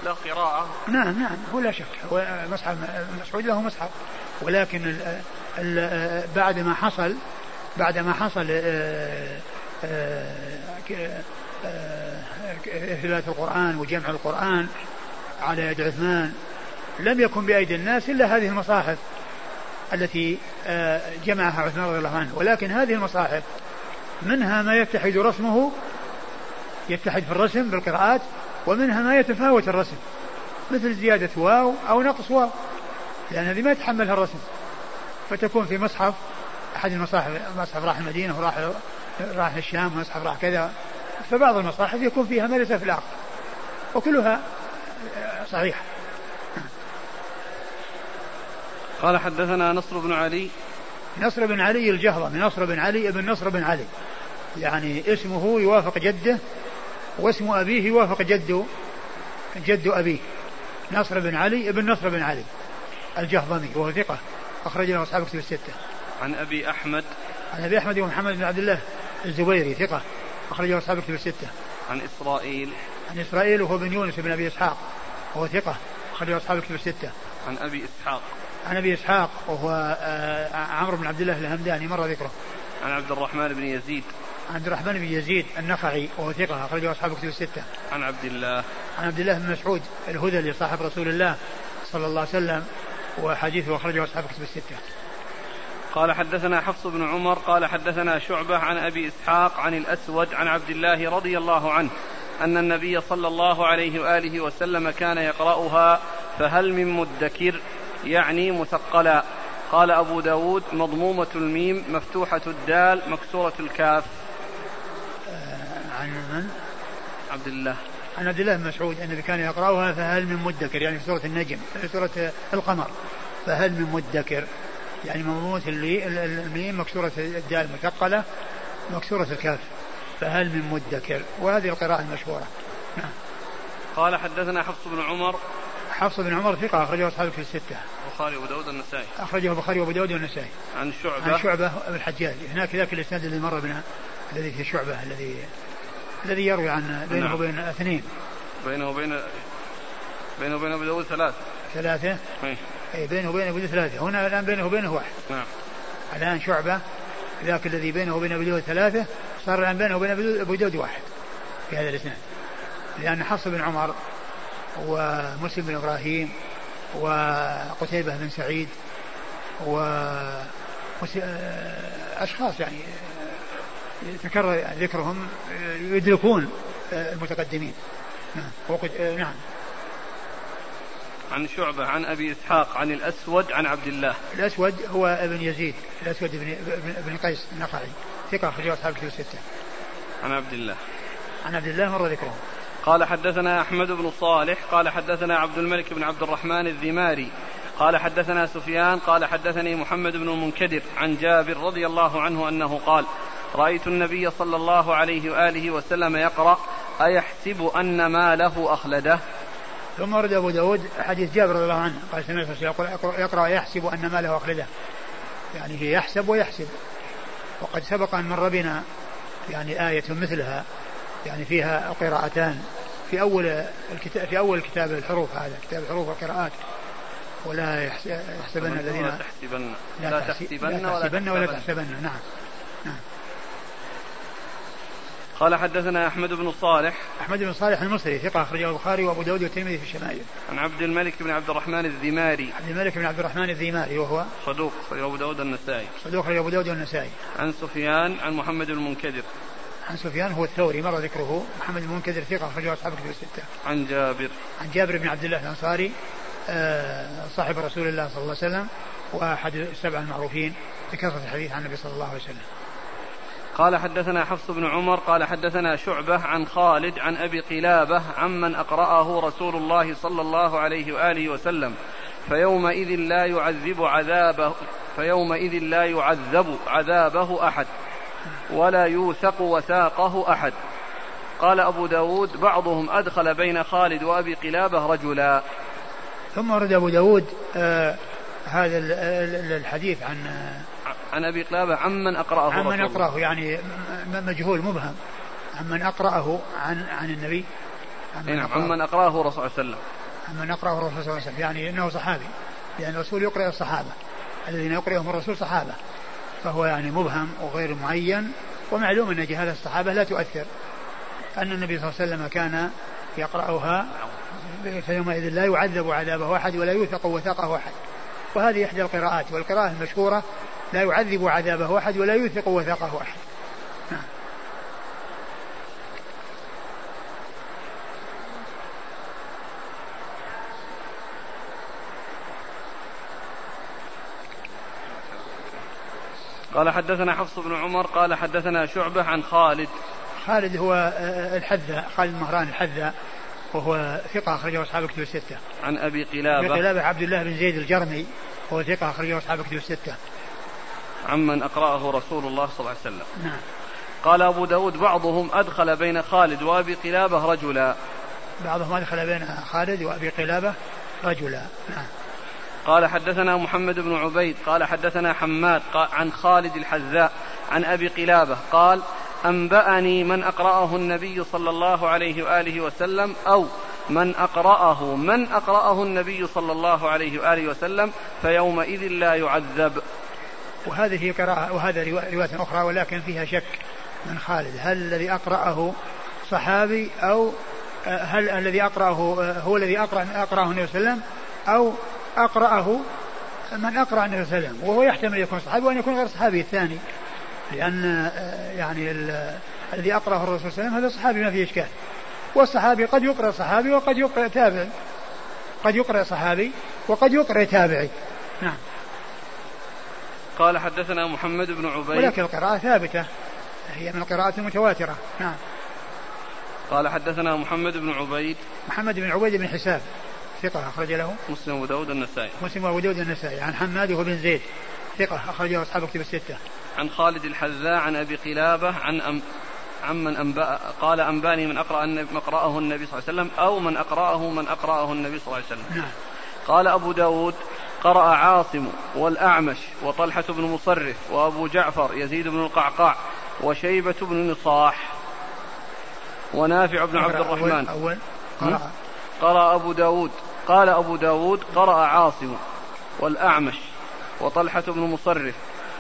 Speaker 2: له قراءة.
Speaker 1: نعم نعم هو لا شك. هو مصحف مسعود له مصحف ولكن بعد ما حصل بعد ما حصل آه، آه، آه، إثبات القرآن وجمع القرآن على يد عثمان لم يكن بأيدي الناس إلا هذه المصاحف التي جمعها عثمان رضي الله عنه. ولكن هذه المصاحف منها ما يتحد رسمه يتحد في الرسم بالقراءات ومنها ما يتفاوت الرسم مثل زيادة واو أو نقص واو لأن هذه ما يتحملها الرسم. فتكون في مصحف أحد المصاحف مصحف راح المدينة وراح راح الشام مصحف راح كذا فبعض المصاحف يكون فيها ما ليس في الآخر وكلها صحيحة
Speaker 2: قال حدثنا نصر بن علي.
Speaker 1: نصر بن علي الجهضمي نصر بن علي ابن نصر بن علي. يعني اسمه يوافق جده واسم أبيه يوافق جد جد أبيه. نصر بن علي ابن نصر بن علي الجهضمي وهو ثقة. أخرج له أصحاب كتب الستة.
Speaker 2: عن أبي أحمد
Speaker 1: عن أبي أحمد ومحمد بن عبد الله الزبيري ثقة أخرج له أصحاب كتب الستة.
Speaker 2: عن إسرائيل
Speaker 1: عن إسرائيل وهو بن يونس بن أبي إسحاق وهو ثقة أخرج له أصحاب كتب الستة.
Speaker 2: عن أبي إسحاق
Speaker 1: عن أبي إسحاق وهو آه، عمرو بن عبد الله الهمداني مر ذكره.
Speaker 2: عن عبد الرحمن بن يزيد
Speaker 1: عبد الرحمن بن يزيد النخعي وهو ثقة أخرجه أصحاب كتب الستة.
Speaker 2: عن عبد الله.
Speaker 1: عن عبد الله بن مسعود الهذلي صاحب رسول الله صلى الله عليه وسلم وحديثه أخرجه أصحاب كتب الستة.
Speaker 2: قال حدثنا حفص بن عمر قال حدثنا شعبة عن أبي إسحاق عن الأسود عن عبد الله رضي الله عنه أن النبي صلى الله عليه وآله وسلم كان يقرأها فهل من مدكر يعني مثقلا قال أبو داود مضمومة الميم مفتوحة الدال مكسورة الكاف
Speaker 1: عن من؟
Speaker 2: عبد الله
Speaker 1: عن عبد الله بن مسعود النبي كان يقرأها فهل من مدكر؟ يعني في سورة النجم في سورة القمر. فهل من مدكر؟ يعني مضمومة الميم مكسورة الدال مثقلة مكسورة الكاف فهل من مدكر؟ وهذه القراءة المشهورة. نعم.
Speaker 2: قال حدثنا حفص بن عمر.
Speaker 1: حفص بن عمر ثقة أخرجه أصحابه في الستة.
Speaker 2: البخاري وأبو داود والنسائي.
Speaker 1: أخرجه البخاري وأبو داود والنسائي.
Speaker 2: عن شعبة.
Speaker 1: عن شعبة الحجاج، هناك ذاك الإسناد الذي مر بنا الذي في شعبة الذي الذي يروي عن بينه نعم. وبين اثنين.
Speaker 2: بينه وبين بينه وبين أبو داود ثلاثة.
Speaker 1: ثلاثة؟
Speaker 2: أي.
Speaker 1: أي بينه وبين أبو ثلاثة هنا الآن بينه وبينه واحد
Speaker 2: نعم
Speaker 1: الآن شعبة ذاك الذي بينه وبين أبو داود ثلاثة صار الآن بينه وبين أبو داود واحد في هذا الإسناد لأن حفص بن عمر ومسلم بن إبراهيم وقتيبة بن سعيد و أشخاص يعني تكرر ذكرهم يدركون المتقدمين. نعم. نعم.
Speaker 2: عن شعبة عن أبي إسحاق عن الأسود عن عبد الله.
Speaker 1: الأسود هو ابن يزيد الأسود بن, بن قيس النخعي. ثقة أخرجه أصحاب الكتب الستة.
Speaker 2: عن عبد الله.
Speaker 1: عن عبد الله مر ذكره.
Speaker 2: قال حدثنا أحمد بن صالح قال حدثنا عبد الملك بن عبد الرحمن الذماري. قال حدثنا سفيان قال حدثني محمد بن المنكدر عن جابر رضي الله عنه أنه قال رأيت النبي صلى الله عليه وآله وسلم يقرأ أيحسب أن ما له أخلده؟
Speaker 1: ثم ورد أبو داود حديث جابر رضي الله عنه. قال سمعت يقول يقرأ يحسب أن ما له أخلده. يعني هي يحسب ويحسب. وقد سبق أن مر بنا يعني آية مثلها. يعني فيها قراءتان. في أول الكتاب في أول كتاب الحروف هذا. كتاب الحروف والقراءات. ولا يحسبن الذين
Speaker 2: لا تحسبن. لا تحسبن ولا تحسبن
Speaker 1: ولا تحسبن. نعم.
Speaker 2: قال حدثنا أحمد بن صالح.
Speaker 1: أحمد بن صالح المصري ثقة أخرجه البخاري وأبو داود والترمذي في الشمائل.
Speaker 2: عن عبد الملك بن عبد الرحمن الذماري.
Speaker 1: عبد الملك بن عبد الرحمن الذماري وهو؟
Speaker 2: صدوق أخرجه أبو داود النسائي
Speaker 1: صدوق أخرجه أبو داود والنسائي.
Speaker 2: عن سفيان عن محمد بن المنكدر.
Speaker 1: عن سفيان هو الثوري مر ذكره. محمد بن المنكدر ثقة أخرجه أصحاب الكتب الستة.
Speaker 2: عن جابر.
Speaker 1: عن جابر بن عبد الله الأنصاري آه، صاحب رسول الله صلى الله عليه وسلم وأحد السبع المعروفين بكثرة الحديث عن النبي صلى الله عليه وسلم.
Speaker 2: قال حدثنا حفص بن عمر قال حدثنا شعبة عن خالد عن أبي قلابة عمن أقرأه رسول الله صلى الله عليه وآله وسلم فيومئذ لا يعذب عذابه فيومئذ لا يعذب عذابه أحد ولا يوثق وثاقه أحد. قال أبو داود بعضهم أدخل بين خالد وأبي قلابة رجلا.
Speaker 1: ثم ورد أبو داود آه هذا الحديث عن
Speaker 2: عن أبي قلابة عمن أقرأه
Speaker 1: عمن أقرأه يعني مجهول مبهم عمن أقرأه عن عن النبي.
Speaker 2: عمن نعم عمن أقرأه. الرسول صلى الله عليه وسلم.
Speaker 1: عمن أقرأه الرسول صلى الله عليه وسلم. يعني إنه صحابي. لأن الرسول يقرأ الصحابة. الذين يقرأهم الرسول صحابة. فهو يعني مبهم وغير معين. ومعلوم أن جهاله الصحابة لا تؤثر. أن النبي صلى الله عليه وسلم كان يقرأها فيومئذ لا يعذب عذابه أحد ولا يوثق وثاقه أحد. وهذه إحدى القراءات. والقراءة المشهورة لا يعذب عذابه أحد ولا يوثق وثاقه أحد نعم.
Speaker 2: قال حدثنا حفص بن عمر قال حدثنا شعبة عن خالد
Speaker 1: خالد هو آه، الحذاء خالد مهران الحذاء وهو ثقة أخرجه أصحاب الكتب الستة.
Speaker 2: عن أبي قلابة.
Speaker 1: أبي قلابة عبد الله بن زيد الجرمي وهو ثقة أخرجه أصحاب الكتب الستة.
Speaker 2: عمن أقرأه رسول الله صلى الله عليه وسلم.
Speaker 1: نعم.
Speaker 2: قال أبو داود بعضهم أدخل بين خالد وأبي قلابة رجلا.
Speaker 1: بعضهم أدخل بين خالد وأبي قلابة رجلا. نعم.
Speaker 2: قال حدثنا محمد بن عبيد قال حدثنا حماد عن خالد الحذاء عن أبي قلابة قال أنبأني من أقرأه النبي صلى الله عليه وآله وسلم أو من أقرأه من أقرأه النبي صلى الله عليه وآله وسلم فيومئذ لا يعذب
Speaker 1: وهذه قراءة وهذا رواية أخرى ولكن فيها شك من خالد. هل الذي أقرأه صحابي أو هل الذي أقرأه هو الذي أقرأ أقرأه النبي صلى الله عليه وسلم أو أقرأه من أقرأ النبي صلى الله عليه وسلم وهو يحتمل يكون صحابي وأن يكون غير صحابي الثاني؟ لأن آه، يعني الذي أقرأه الرسول صلى الله عليه وسلم هذا صحابي ما فيه إشكال. والصحابي قد يقرأ صحابي وقد يقرأ تابعي قد يقرأ صحابي وقد يقرأ تابعي. نعم.
Speaker 2: قال حدثنا محمد بن عبيد.
Speaker 1: ولكن القراءة ثابتة. هي من القراءات المتواترة. نعم.
Speaker 2: قال حدثنا محمد بن عبيد.
Speaker 1: محمد بن عبيد بن حساب. ثقة أخرج له.
Speaker 2: مسلم وأبو داود النسائي.
Speaker 1: مسلم وأبو داود النسائي. عن حماد وهو بن زيد. ثقة أخرجه أصحاب كتب الستة.
Speaker 2: عن خالد الحذاء عن أبي قلابة عن أم عمن أنبأ قال أنبأني من أقرأ النبي أقرأه النبي صلى الله عليه وسلم أو من أقرأه من أقرأه النبي صلى الله عليه وسلم.
Speaker 1: نعم.
Speaker 2: قال أبو داود قرأ عاصم والأعمش وطلحة بن مصرف وأبو جعفر يزيد بن القعقاع وشيبة بن نصاح ونافع بن عبد الرحمن.
Speaker 1: أول
Speaker 2: قرأ. قرأ أبو داود. قال أبو داود قرأ عاصم والأعمش وطلحة بن مصرف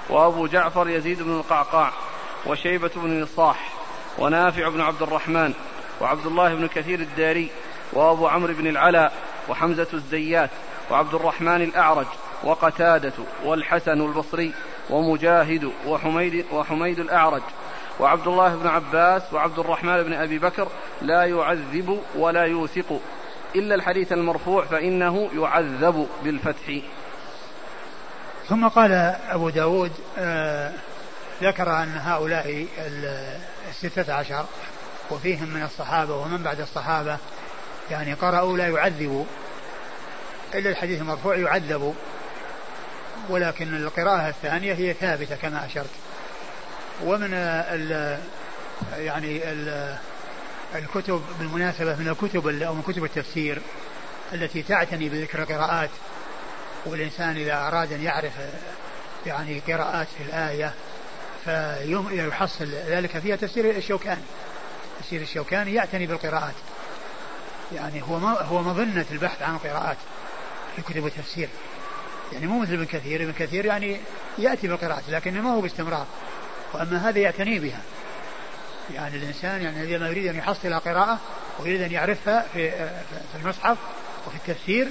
Speaker 2: وأبو جعفر يزيد بن القعقاع وشيبة بن نصاح ونافع بن عبد الرحمن وعبد الله بن كثير الداري وأبو عمرو بن العلاء وحمزة الزيات وعبد الرحمن الأعرج وقتادة والحسن البصري ومجاهد وحميد وحميد الأعرج وعبد الله بن عباس وعبد الرحمن بن أبي بكر لا يعذب ولا يوثق. إلا الحديث المرفوع فإنه يعذب بالفتح.
Speaker 1: ثم قال أبو داود آه ذكر أن هؤلاء الستة عشر وفيهم من الصحابة ومن بعد الصحابة يعني قرأوا لا يعذبوا إلا الحديث المرفوع يعذب ولكن القراءة الثانية هي ثابتة كما أشرت. ومن ال يعني ال الكتب بالمناسبة من الكتب أو من كتب التفسير التي تعتني بذكر القراءات والإنسان إذا أراد أن يعرف يعني قراءات في الآية فيحصل ذلك فيها تفسير الشوكاني. تفسير الشوكاني يعتني بالقراءات. يعني هو هو مظنة البحث عن القراءات. في كتب التفسير يعني مو مثل ابن كثير. ابن كثير يعني يأتي بالقراءات لكنه ما هو باستمرار. وأما هذا يعتني بها. يعني الإنسان يعني لما يريد أن يحصل قراءة ويريد أن يعرفها في في المصحف وفي التفسير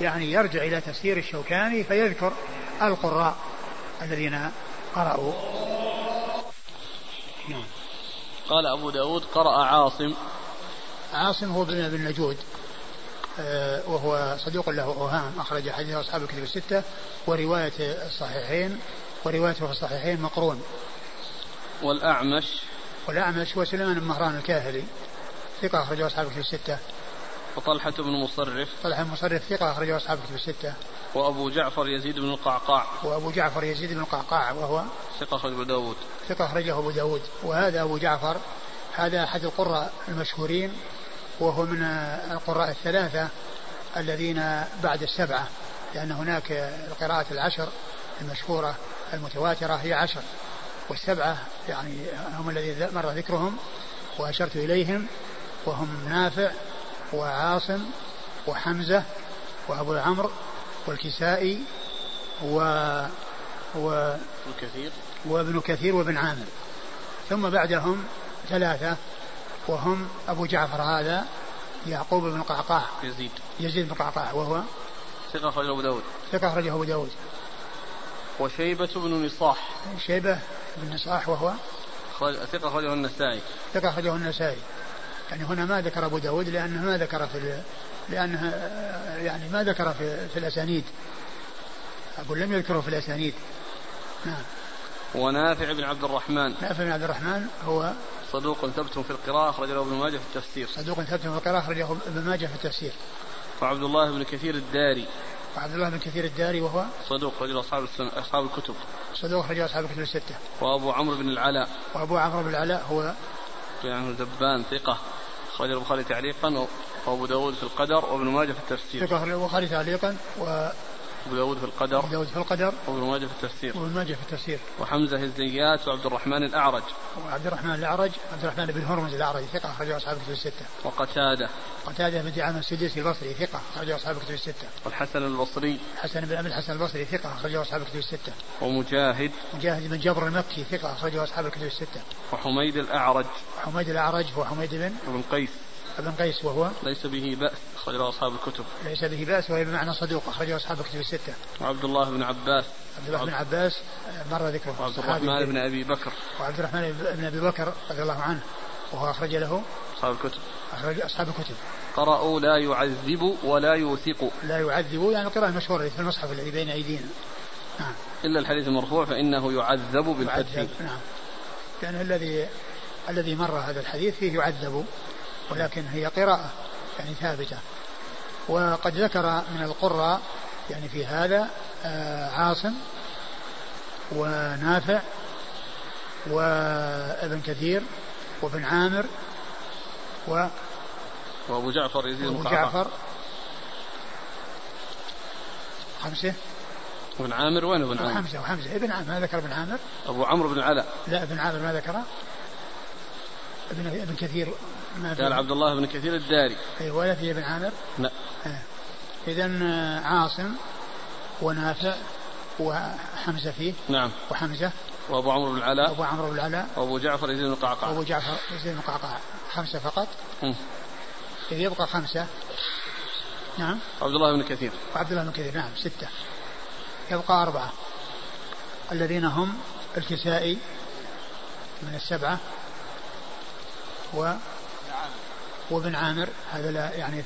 Speaker 1: يعني يرجع إلى تفسير الشوكاني فيذكر القراء الذين قرأوا.
Speaker 2: نعم. قال أبو داود قرأ عاصم.
Speaker 1: عاصم هو بن بن نجود آه، وهو صديق له أوهام أخرج حديث أصحاب الكتب الستة ورواية الصحيحين وروايته في الصحيحين مقرون.
Speaker 2: والأعمش؟
Speaker 1: والأعمش هو سليمان بن مهران الكاهلي ثقة أخرجه أصحاب الكتب الستة.
Speaker 2: وطلحة بن مصرف؟
Speaker 1: طلحة بن مصرف ثقة أخرجه أصحاب الكتب الستة.
Speaker 2: وأبو جعفر يزيد بن القعقاع؟
Speaker 1: وأبو جعفر يزيد بن القعقاع وهو
Speaker 2: ثقة أخرجه أبو داود.
Speaker 1: ثقة أخرجه أبو داود. وهذا أبو جعفر هذا أحد القراء المشهورين وهو من القراء الثلاثة الذين بعد السبعة لأن هناك القراءة العشر المشهورة المتواترة هي عشر والسبعة يعني هم الذين مر ذكرهم وأشرت إليهم وهم نافع وعاصم وحمزة وأبو عمرو والكسائي و و
Speaker 2: كثير
Speaker 1: وابن كثير وابن عامر. ثم بعدهم ثلاثة وهم أبو جعفر هذا يعقوب بن قعقاع.
Speaker 2: يزيد.
Speaker 1: يزيد بن قعقاع وهو
Speaker 2: ثقة أخرجه أبو داود.
Speaker 1: ثقة أخرجه أبو داود.
Speaker 2: وشيبة بن نصاح.
Speaker 1: شيبة بن نصاح وهو
Speaker 2: ثقة أخرجه النسائي.
Speaker 1: ثقة أخرجه النسائي. يعني هنا ما ذكر أبو داود لأنه ما ذكر في لأنه يعني ما ذكر في, في الأسانيد. أقول لم يذكره في الأسانيد. نعم.
Speaker 2: ونافع بن عبد الرحمن.
Speaker 1: نافع بن عبد الرحمن هو
Speaker 2: صدوق ثبت في القراءة أخرجه ابن ماجه في التفسير.
Speaker 1: صدوق ثبت في القراءة أخرجه ابن ماجه في التفسير.
Speaker 2: وعبد الله بن كثير الداري.
Speaker 1: وعبد الله بن كثير الداري وهو؟
Speaker 2: صدوق رجل أصحاب أصحاب الكتب.
Speaker 1: صدوق رجل أصحاب الكتب الستة.
Speaker 2: وأبو عمرو بن العلاء.
Speaker 1: وأبو عمرو بن العلاء هو؟
Speaker 2: يعني زبان ثقة. أخرج البخاري تعليقا وأبو داود في القدر وابن ماجه في التفسير.
Speaker 1: ثقة البخاري تعليقا و
Speaker 2: أبو داود في القدر.
Speaker 1: أبو داود في القدر.
Speaker 2: وابن ماجه في التفسير.
Speaker 1: وابن ماجه في التفسير.
Speaker 2: وحمزة الزيات وعبد الرحمن الأعرج.
Speaker 1: وعبد الرحمن الأعرج عبد الرحمن بن هرمز الأعرج ثقة أخرجه أصحاب الكتب الستة.
Speaker 2: وقتادة.
Speaker 1: قتادة بن دعامة السديسي البصري ثقة أخرجه أصحاب الكتب الستة.
Speaker 2: والحسن البصري.
Speaker 1: حسن بن أبي الحسن البصري ثقة أخرجه أصحاب الكتب الستة.
Speaker 2: ومجاهد.
Speaker 1: مجاهد بن جبر المكي ثقة أخرجه أصحاب الكتب الستة.
Speaker 2: وحميد الأعرج.
Speaker 1: وحميد الأعرج هو حميد بن
Speaker 2: ابن قيس.
Speaker 1: ابن قيس وهو
Speaker 2: ليس به بأس أخرجه أصحاب الكتب.
Speaker 1: ليس به بأس وهي بمعنى صدوق أخرجه أصحاب الكتب الستة.
Speaker 2: وعبد الله بن عباس.
Speaker 1: عبد الله بن عباس مر ذكره.
Speaker 2: وعبد الرحمن بن أبي بكر.
Speaker 1: وعبد الرحمن بن أبي بكر رضي الله عنه وهو أخرج له
Speaker 2: أصحاب الكتب.
Speaker 1: أخرج أصحاب الكتب.
Speaker 2: قرأوا لا يعذب ولا يوثق.
Speaker 1: لا يعذب يعني القراءة المشهورة في المصحف الذي بين أيدينا.
Speaker 2: نعم. إلا الحديث المرفوع فإنه يعذب بالفتح
Speaker 1: نعم. لأن الذي الذي مر هذا الحديث فيه يعذب. ولكن هي قراءة يعني ثابتة وقد ذكر من القراء يعني في هذا آه، عاصم ونافع وابن كثير وابن عامر و
Speaker 2: وأبو جعفر يزيد
Speaker 1: ابو جعفر خمسة
Speaker 2: ابن عامر وين ابن عامر؟
Speaker 1: خمسة وحمزة ابن عامر ما ذكر ابن عامر؟
Speaker 2: أبو عمرو بن علاء
Speaker 1: لا ابن عامر ما ذكره؟ ابن ابن كثير
Speaker 2: قال عبد الله بن كثير الداري.
Speaker 1: أي ولا في ابن عامر؟
Speaker 2: لا.
Speaker 1: آه. اذا آه، عاصم ونافع وحمزة فيه.
Speaker 2: نعم.
Speaker 1: وحمزة.
Speaker 2: وأبو عمرو بن العلاء.
Speaker 1: وأبو عمرو بن العلاء.
Speaker 2: وأبو جعفر يزيد بن القعقاع.
Speaker 1: وأبو جعفر يزيد بن القعقاع. خمسة فقط. إذ يبقى خمسة. نعم.
Speaker 2: عبد الله بن كثير.
Speaker 1: وعبد الله بن كثير. نعم ستة. يبقى أربعة. الذين هم الكسائي من السبعة و وابن عامر هذا لا يعني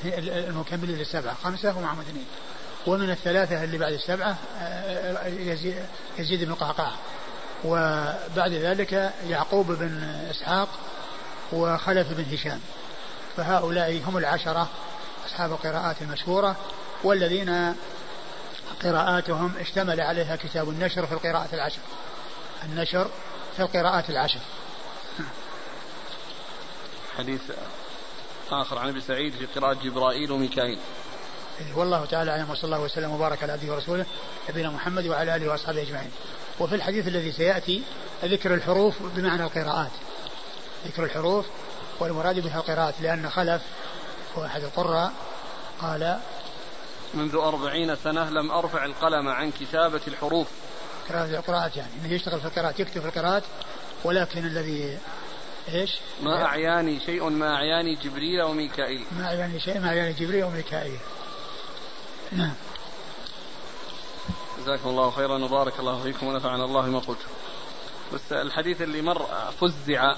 Speaker 1: المكملين للسبعة خمسة ومعهم اثنين ومن الثلاثة اللي بعد السبعة آه، يزيد, يزيد بن قعقاع. وبعد ذلك يعقوب بن إسحاق وخلف بن هشام. فهؤلاء هم العشرة أصحاب القراءات المشهورة والذين قراءاتهم اشتمل عليها كتاب النشر في القراءة العشر. النشر في القراءات العشر.
Speaker 2: حديث آخر عن أبي سعيد في قراءة جبرائيل وميكائيل.
Speaker 1: إيه، والله تعالى أعلم وصلى الله وسلم وبارك على عبده ورسوله نبينا محمد وعلى آله وأصحابه أجمعين. وفي الحديث الذي سيأتي ذكر الحروف بمعنى القراءات. ذكر الحروف والمراد بها القراءات لأن خلف هو أحد القراء قال
Speaker 2: منذ أربعين سنة لم أرفع القلم عن كتابة الحروف.
Speaker 1: قراءة القراءات يعني انه يشتغل في القراءات يكتب في القراءات ولكن الذي إيش؟
Speaker 2: ما أعياني شيء ما أعياني جبريل وميكائيل.
Speaker 1: ما أعياني شيء ما أعياني جبريل وميكائيل. نعم.
Speaker 2: جزاكم الله خيرا وبارك الله فيكم ونفعنا الله بما قلت بس الحديث اللي مر فزع.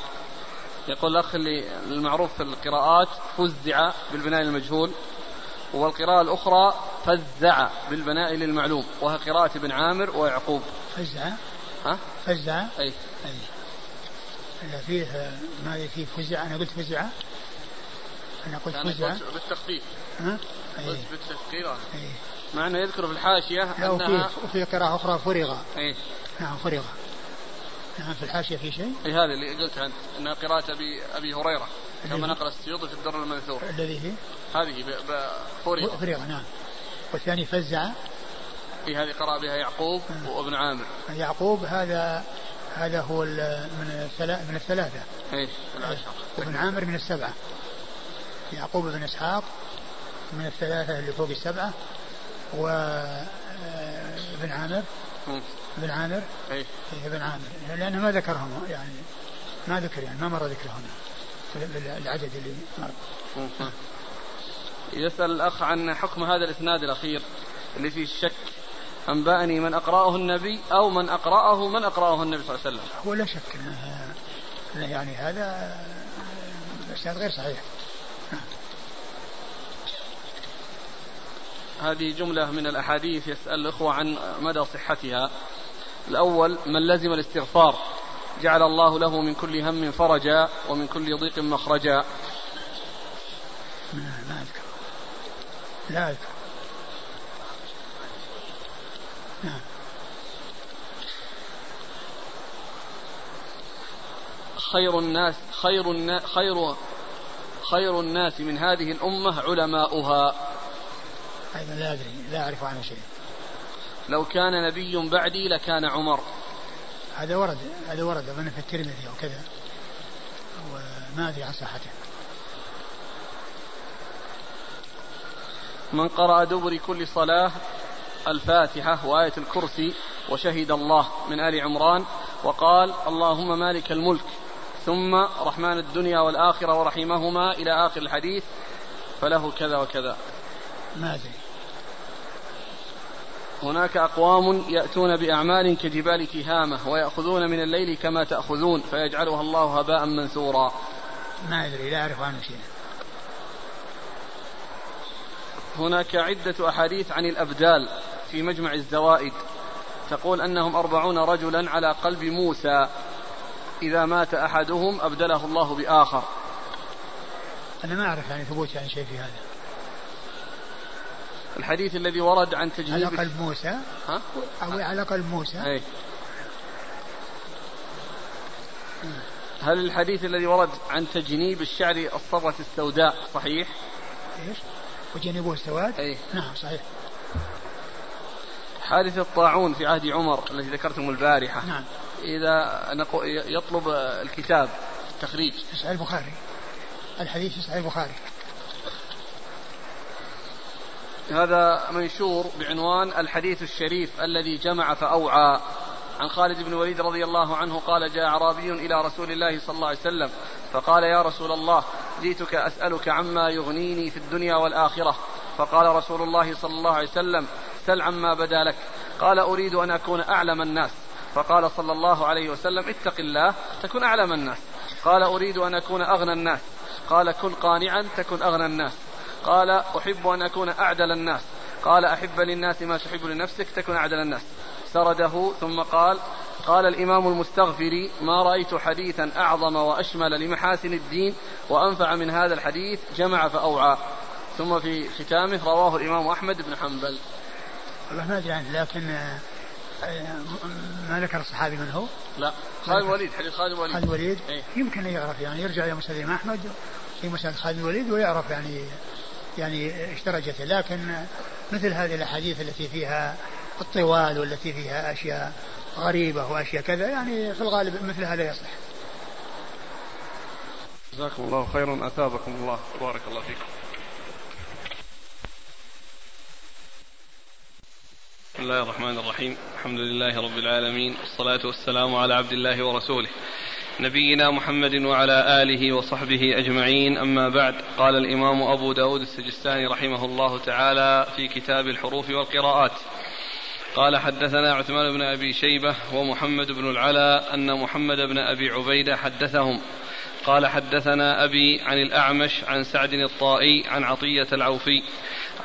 Speaker 2: يقول الأخ اللي المعروف في القراءات فزع بالبناء المجهول والقراءة الأخرى فزع بالبناء للمعلوم وهي قراءة ابن عامر ويعقوب.
Speaker 1: فزع؟
Speaker 2: ها؟
Speaker 1: فزع؟
Speaker 2: أي.
Speaker 1: أي. لا فيه ما فيه فزع أنا قلت فزع أنا قلت فزع
Speaker 2: بالتخفيف
Speaker 1: ها؟
Speaker 2: أي. بالتثقيل أي. مع أنه يذكر في الحاشية
Speaker 1: لا أنها وفي قراءة أخرى فرغ
Speaker 2: أي.
Speaker 1: نعم فرغ نعم في الحاشية في شيء؟
Speaker 2: اي هذا اللي قلت أنت أنها قراءة أبي أبي هريرة كما نقل السيوطي في الدر المنثور
Speaker 1: الذي هي؟
Speaker 2: هذه فرغ
Speaker 1: فرغ نعم والثاني فزع
Speaker 2: اي هذه قرأ بها يعقوب نعم. وابن عامر
Speaker 1: يعقوب هذا هذا هو من من الثلاثة.
Speaker 2: إيش؟
Speaker 1: وابن عامر من السبعة. يعقوب بن إسحاق من الثلاثة اللي فوق السبعة. وابن عامر. ابن عامر.
Speaker 2: اي
Speaker 1: ابن عامر. لأنه ما ذكرهم يعني ما ذكر يعني ما مر ذكرهم. العدد اللي مر.
Speaker 2: يسأل الأخ عن حكم هذا الإسناد الأخير اللي فيه الشك. أنبأني من أقرأه النبي أو من أقرأه من أقرأه النبي صلى الله عليه وسلم.
Speaker 1: هو لا شك أنه يعني هذا إسناد غير صحيح.
Speaker 2: هذه جملة من الأحاديث يسأل الأخوة عن مدى صحتها. الأول من لزم الاستغفار جعل الله له من كل هم فرجا ومن كل ضيق مخرجا.
Speaker 1: ما أذكر. لا أذكر نعم
Speaker 2: خير الناس خير الناس خير خير الناس من هذه الأمة علماؤها.
Speaker 1: أيضا لا أدري لا أعرف عنه شيء.
Speaker 2: لو كان نبي بعدي لكان عمر.
Speaker 1: هذا ورد هذا ورد أظن في الترمذي أو كذا. وما أدري عن صحته.
Speaker 2: من قرأ دبر كل صلاة الفاتحة وآية الكرسي وشهد الله من آل عمران وقال اللهم مالك الملك. ثم رحمن الدنيا والآخرة ورحيمهما إلى آخر الحديث فله كذا وكذا.
Speaker 1: ما أدري.
Speaker 2: هناك أقوام يأتون بأعمال كجبال تهامة ويأخذون من الليل كما تأخذون فيجعلها الله هباء منثورا.
Speaker 1: ما أدري لا أعرف عنه شيء
Speaker 2: هناك عدة أحاديث عن الأبدال في مجمع الزوائد تقول أنهم أربعون رجلا على قلب موسى. إذا مات أحدهم أبدله الله بآخر
Speaker 1: أنا ما أعرف يعني ثبوت يعني شيء في هذا
Speaker 2: الحديث الذي ورد عن تجنيب
Speaker 1: على قلب موسى
Speaker 2: ها؟
Speaker 1: أو على قلب موسى
Speaker 2: أي. هل الحديث الذي ورد عن تجنيب الشعر الصبغة السوداء صحيح؟
Speaker 1: إيش؟ وجنبوه السواد؟
Speaker 2: أي
Speaker 1: نعم صحيح.
Speaker 2: حادث الطاعون في عهد عمر الذي ذكرتم البارحة
Speaker 1: نعم
Speaker 2: إذا يطلب الكتاب التخريج.
Speaker 1: في صحيح البخاري. الحديث في صحيح البخاري.
Speaker 2: هذا منشور بعنوان الحديث الشريف الذي جمع فأوعى. عن خالد بن وليد رضي الله عنه قال جاء أعرابي إلى رسول الله صلى الله عليه وسلم فقال يا رسول الله جئتك أسألك عما يغنيني في الدنيا والآخرة. فقال رسول الله صلى الله عليه وسلم سل عما بدا لك. قال أريد أن أكون أعلم الناس. فقال صلى الله عليه وسلم اتق الله تكن أعلم الناس. قال أريد أن أكون أغنى الناس. قال كن قانعا تكن أغنى الناس. قال أحب أن أكون أعدل الناس. قال أحب للناس ما تحب لنفسك تكن أعدل الناس. سرده ثم قال قال الإمام المستغفري ما رأيت حديثا أعظم وأشمل لمحاسن الدين وأنفع من هذا الحديث جمع فأوعى. ثم في ختامه رواه الإمام أحمد بن حنبل.
Speaker 1: والله ما أدري عنه لكن ما ذكر الصحابي من هو؟
Speaker 2: لا خالد الوليد حديث خالد الوليد
Speaker 1: خالد الوليد إيه؟ يمكن يعرف يعني يرجع إلى مسند أحمد في مسند خالد الوليد ويعرف يعني يعني إيش درجته لكن مثل هذه الأحاديث التي فيها الطوال والتي فيها أشياء غريبة وأشياء كذا يعني في الغالب مثل هذا يصلح.
Speaker 2: جزاكم الله خيرا أثابكم الله بارك الله فيكم. بسم الله الرحمن الرحيم. الحمد لله رب العالمين والصلاة والسلام على عبد الله ورسوله. نبينا محمد وعلى آله وصحبه أجمعين. أما بعد قال الإمام أبو داود السجستاني رحمه الله تعالى في كتاب الحروف والقراءات. قال حدثنا عثمان بن أبي شيبة ومحمد بن العلا أن محمد بن أبي عبيدة حدثهم. قال حدثنا أبي عن الأعمش عن سعد الطائي عن عطية العوفي.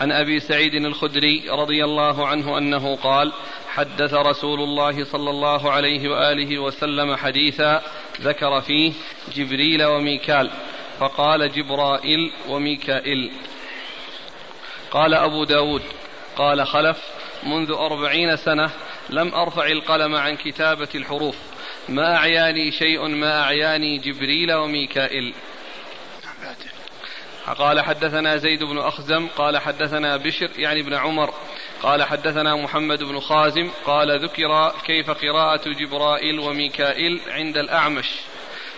Speaker 2: عن أبي سعيد الخدري رضي الله عنه أنه قال حدث رسول الله صلى الله عليه وآله وسلم حديثا ذكر فيه جبريل وميكال فقال جبرائيل وميكائيل. قال أبو داود قال خلف منذ أربعين سنة لم أرفع القلم عن كتابة الحروف ما أعياني شيء ما أعياني جبريل وميكائيل. قال حدثنا زيد بن أخزم قال حدثنا بشر يعني ابن عمر قال حدثنا محمد بن خازم قال ذكر كيف قراءة جبرائيل وميكائيل عند الأعمش.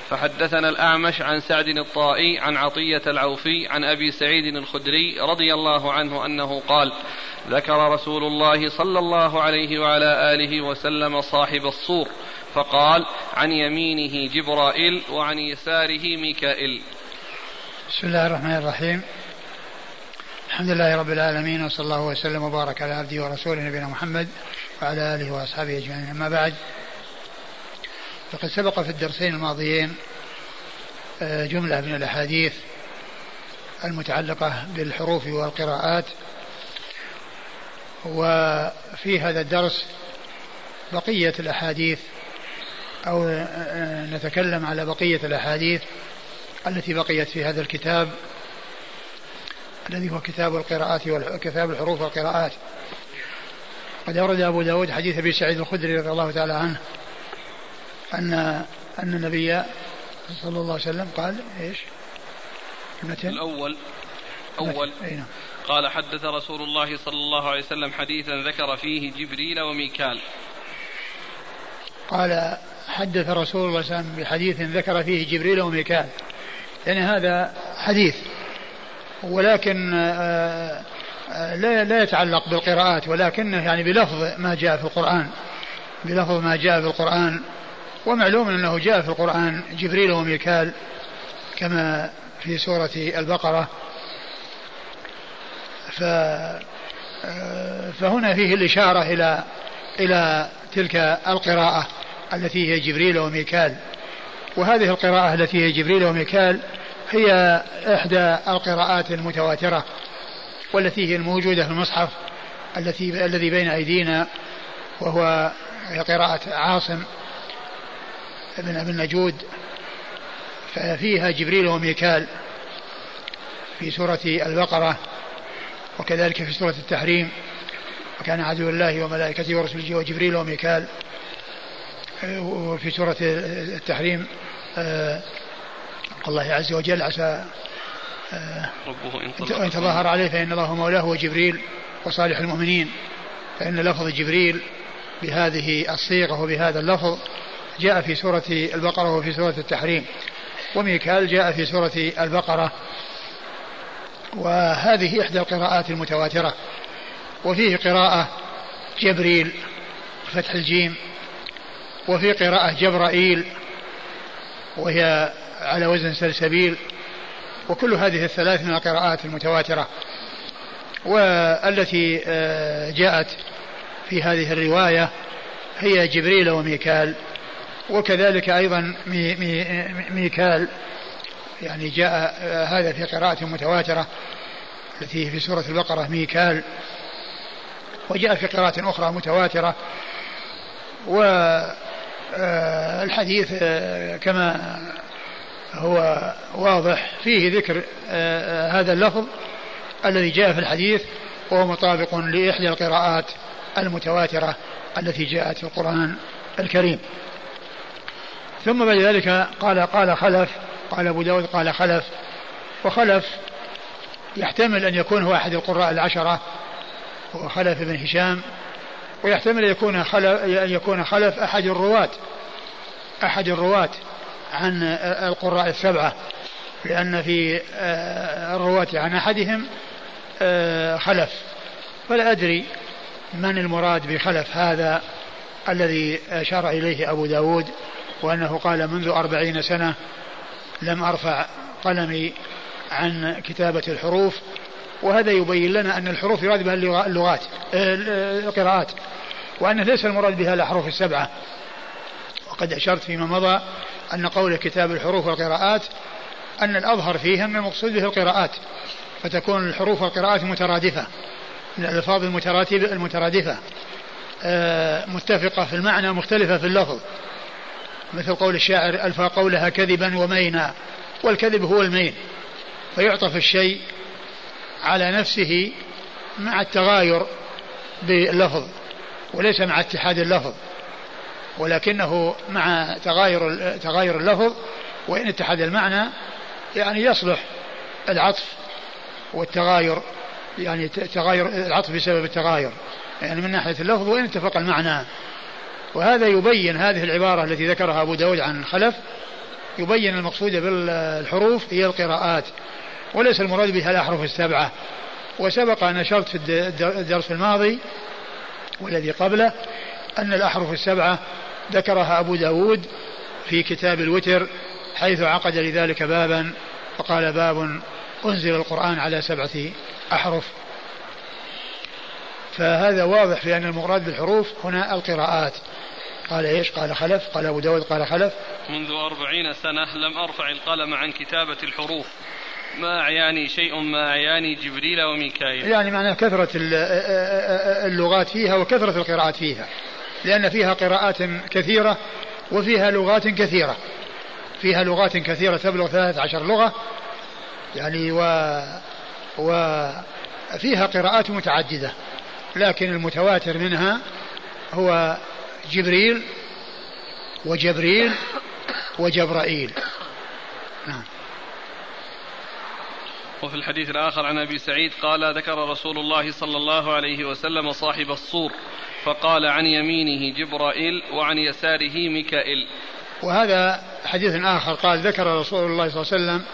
Speaker 2: فحدثنا الأعمش عن سعد الطائي عن عطية العوفي عن أبي سعيد الخدري رضي الله عنه أنه قال ذكر رسول الله صلى الله عليه وعلى آله وسلم صاحب الصور فقال عن يمينه جبرائيل وعن يساره ميكائيل.
Speaker 1: بسم الله الرحمن الرحيم. الحمد لله رب العالمين وصلى الله وسلم وبارك على عبده ورسوله نبينا محمد وعلى آله وأصحابه أجمعين. أما بعد فقد سبق في الدرسين الماضيين آه، جملة من الأحاديث المتعلقة بالحروف والقراءات وفي هذا الدرس بقية الأحاديث أو آه، آه، نتكلم على بقية الأحاديث التي بقيت في هذا الكتاب الذي هو كتاب القراءات وكتاب الحروف والقراءات. قد أورد أبو داود حديث أبي سعيد الخدري رضي الله تعالى عنه أن أن النبي صلى الله عليه وسلم قال إيش؟
Speaker 2: المتن الأول أول نعم. قال حدث رسول الله صلى الله عليه وسلم حديثا ذكر فيه جبريل وميكال.
Speaker 1: قال حدث رسول الله صلى الله عليه وسلم بحديث ذكر فيه جبريل وميكال. يعني هذا حديث. ولكن آه، آه، لا لا يتعلق بالقراءات ولكنه يعني بلفظ ما جاء في القرآن. بلفظ ما جاء في القرآن. ومعلوم أنه جاء في القرآن جبريل وميكال كما في سورة البقرة. ف آه، فهنا فيه الإشارة إلى إلى تلك القراءة التي هي جبريل وميكال. وهذه القراءة التي هي جبريل وميكال هي إحدى القراءات المتواترة والتي هي الموجودة في المصحف التي الذي بين أيدينا وهو قراءة عاصم بن أبي النجود ففيها جبريل وميكال في سورة البقرة وكذلك في سورة التحريم. وكان عدو الله وملائكته ورسله وجبريل وميكال وفي سورة التحريم آه، الله عز وجل عسى آه، ربه إن تظاهر عليه فإن الله مولاه وجبريل وصالح المؤمنين. فإن لفظ جبريل بهذه الصيغة وبهذا اللفظ جاء في سورة البقرة وفي سورة التحريم. وميكال جاء في سورة البقرة. وهذه إحدى القراءات المتواترة. وفيه قراءة جبريل فتح الجيم وفي قراءة جبرائيل وهي على وزن سلسبيل وكل هذه الثلاث من القراءات المتواترة. والتي آه، جاءت في هذه الرواية هي جبريل وميكال. وكذلك أيضا مي مي ميكال. يعني جاء آه، هذا في قراءة متواترة التي في سورة البقرة ميكال. وجاء في قراءة أخرى متواترة. والحديث آه، كما هو واضح فيه ذكر هذا اللفظ الذي جاء في الحديث وهو مطابق لإحدى القراءات المتواترة التي جاءت في القرآن الكريم. ثم بعد ذلك قال قال خلف قال أبو داود قال خلف وخلف يحتمل أن يكون هو أحد القراء العشرة هو خلف بن هشام ويحتمل يكون خلف أن يكون خلف أحد الرواة أحد الرواة عن القراء السبعة لأن في آه، الرواة عن أحدهم آه، خلف. فلا أدري من المراد بخلف هذا الذي أشار إليه أبو داود وأنه قال منذ أربعين سنة لم أرفع قلمي عن كتابة الحروف وهذا يبين لنا أن الحروف يراد بها اللغات آه، القراءات. وأنه ليس المراد بها الأحرف السبعة. وقد أشرت فيما مضى أن قول كتاب الحروف والقراءات أن الأظهر فيها أن المقصود به القراءات فتكون الحروف والقراءات مترادفة الألفاظ المتراتبة المترادفة آه، متفقة في المعنى مختلفة في اللفظ. مثل قول الشاعر ألفى قولها كذبا ومينا والكذب هو المين. فيعطف الشيء على نفسه مع التغاير باللفظ. وليس مع اتحاد اللفظ ولكنه مع تغاير تغاير اللفظ وإن اتحد المعنى يعني يصلح العطف والتغاير يعني تغاير العطف بسبب التغاير يعني من ناحية اللفظ وإن اتفق المعنى. وهذا يبين هذه العبارة التي ذكرها أبو داود عن خلف يبين المقصود بالحروف هي القراءات وليس المراد بها الأحرف السبعة. وسبق أن أشرت في الدرس الماضي والذي قبله أن الأحرف السبعة ذكرها أبو داود في كتاب الوتر حيث عقد لذلك بابا فقال باب أنزل القرآن على سبعة أحرف. فهذا واضح في أن المراد بالحروف هنا القراءات. قال إيش؟ قال خلف. قال أبو داود قال خلف.
Speaker 2: منذ أربعين سنة لم أرفع القلم عن كتابة الحروف. ما أعياني شيء ما أعياني جبريل وميكائيل.
Speaker 1: يعني معنى كثرة اللغات فيها وكثرة القراءات فيها. لأن فيها قراءات كثيرة وفيها لغات كثيرة. فيها لغات كثيرة تبلغ 13 لغة. يعني و وفيها قراءات متعددة. لكن المتواتر منها هو جبريل وجبريل وجبرائيل. نعم.
Speaker 2: وفي الحديث الآخر عن أبي سعيد قال ذكر رسول الله صلى الله عليه وسلم صاحب الصور فقال عن يمينه جبرائيل وعن يساره ميكائيل.
Speaker 1: وهذا حديث آخر قال ذكر رسول الله صلى الله عليه وسلم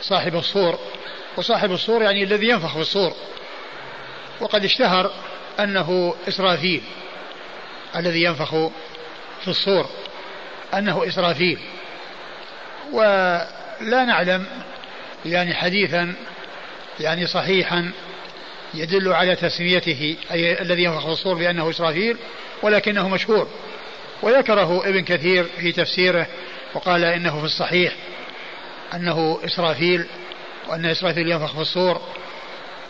Speaker 1: صاحب الصور. وصاحب الصور يعني الذي ينفخ في الصور. وقد اشتهر أنه إسرافيل الذي ينفخ في الصور. أنه إسرافيل. ولا نعلم يعني حديثا يعني صحيحا يدل على تسميته أي الذي ينفخ الصور بأنه إسرافيل ولكنه مشهور. وذكره ابن كثير في تفسيره وقال إنه في الصحيح أنه إسرافيل وأن إسرافيل ينفخ في الصور.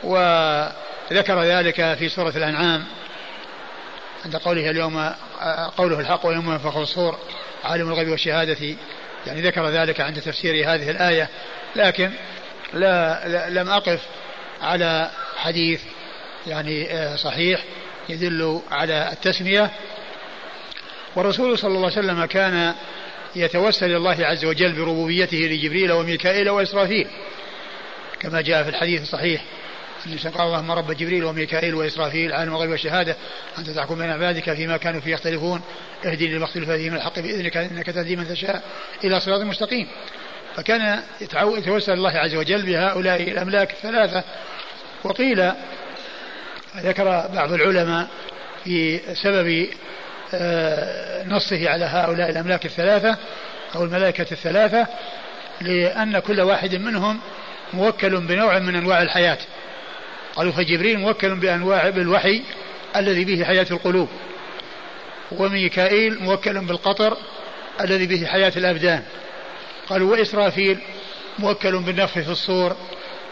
Speaker 1: وذكر ذلك في سورة الأنعام عند قوله اليوم قوله الحق ويوم ينفخ في الصور عالم الغيب والشهادة. يعني ذكر ذلك عند تفسير هذه الآية. لكن لا, لا لم أقف على حديث يعني صحيح يدل على التسمية. والرسول صلى الله عليه وسلم كان يتوسل الله عز وجل بربوبيته لجبريل وميكائيل وإسرافيل. كما جاء في الحديث الصحيح أن قال اللهم رب جبريل وميكائيل وإسرافيل عالم الغيب والشهادة أنت تحكم بين عبادك فيما كانوا فيه يختلفون اهدني لما اختلف فيه من الحق بإذنك إنك تهدي من تشاء إلى صراط مستقيم. فكان يتوسل الله عز وجل بهؤلاء الأملاك الثلاثة. وقيل ذكر بعض العلماء في سبب آه، نصه على هؤلاء الأملاك الثلاثة أو الملائكة الثلاثة لأن كل واحد منهم موكل بنوع من أنواع الحياة. قالوا فجبريل موكل بأنواع بالوحي الذي به حياة القلوب وميكائيل موكل بالقطر الذي به حياة الأبدان. قالوا وإسرافيل موكل بالنفخ في الصور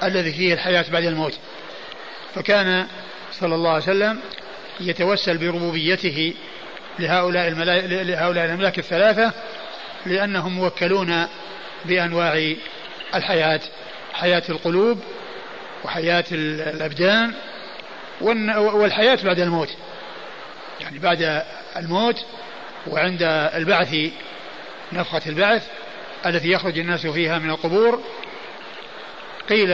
Speaker 1: الذي فيه الحياة بعد الموت. فكان صلى الله عليه وسلم يتوسل بربوبيته لهؤلاء, لهؤلاء الأملاك الثلاثة لأنهم موكلون بأنواع الحياة حياة القلوب وحياة الأبدان والحياة بعد الموت. يعني بعد الموت وعند البعث نفخة البعث التي يخرج الناس فيها من القبور قيل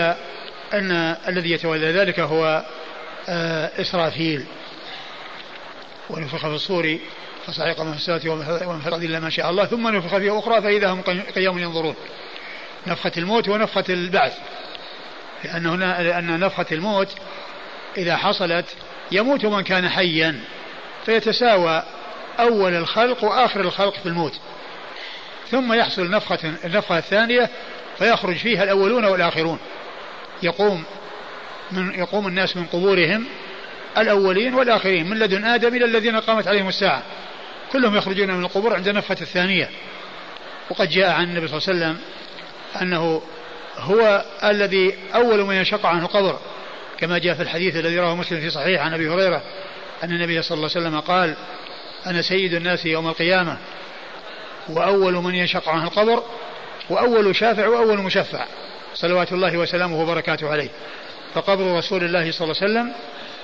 Speaker 1: أن الذي يتولى ذلك هو آه، إسرافيل. ونفخ في الصور فصعق من في السماوات ومن في الأرض إلا ما شاء الله ثم نفخ فيها أخرى فإذا هم قيام ينظرون. نفخة الموت ونفخة البعث. لأن هنا لأن نفخة الموت إذا حصلت يموت من كان حيا فيتساوى أول الخلق وآخر الخلق في الموت. ثم يحصل نفخة النفخة الثانية فيخرج فيها الأولون والآخرون. يقوم من يقوم الناس من قبورهم الأولين والآخرين من لدن آدم إلى الذين قامت عليهم الساعة. كلهم يخرجون من القبور عند النفخة الثانية. وقد جاء عن النبي صلى الله عليه وسلم أنه هو الذي أول من ينشق عنه القبر. كما جاء في الحديث الذي رواه مسلم في صحيح عن أبي هريرة أن النبي صلى الله عليه وسلم قال أنا سيد الناس يوم القيامة. وأول من ينشق عنه القبر وأول شافع وأول مشفع. صلوات الله وسلامه وبركاته عليه. فقبر رسول الله صلى الله عليه وسلم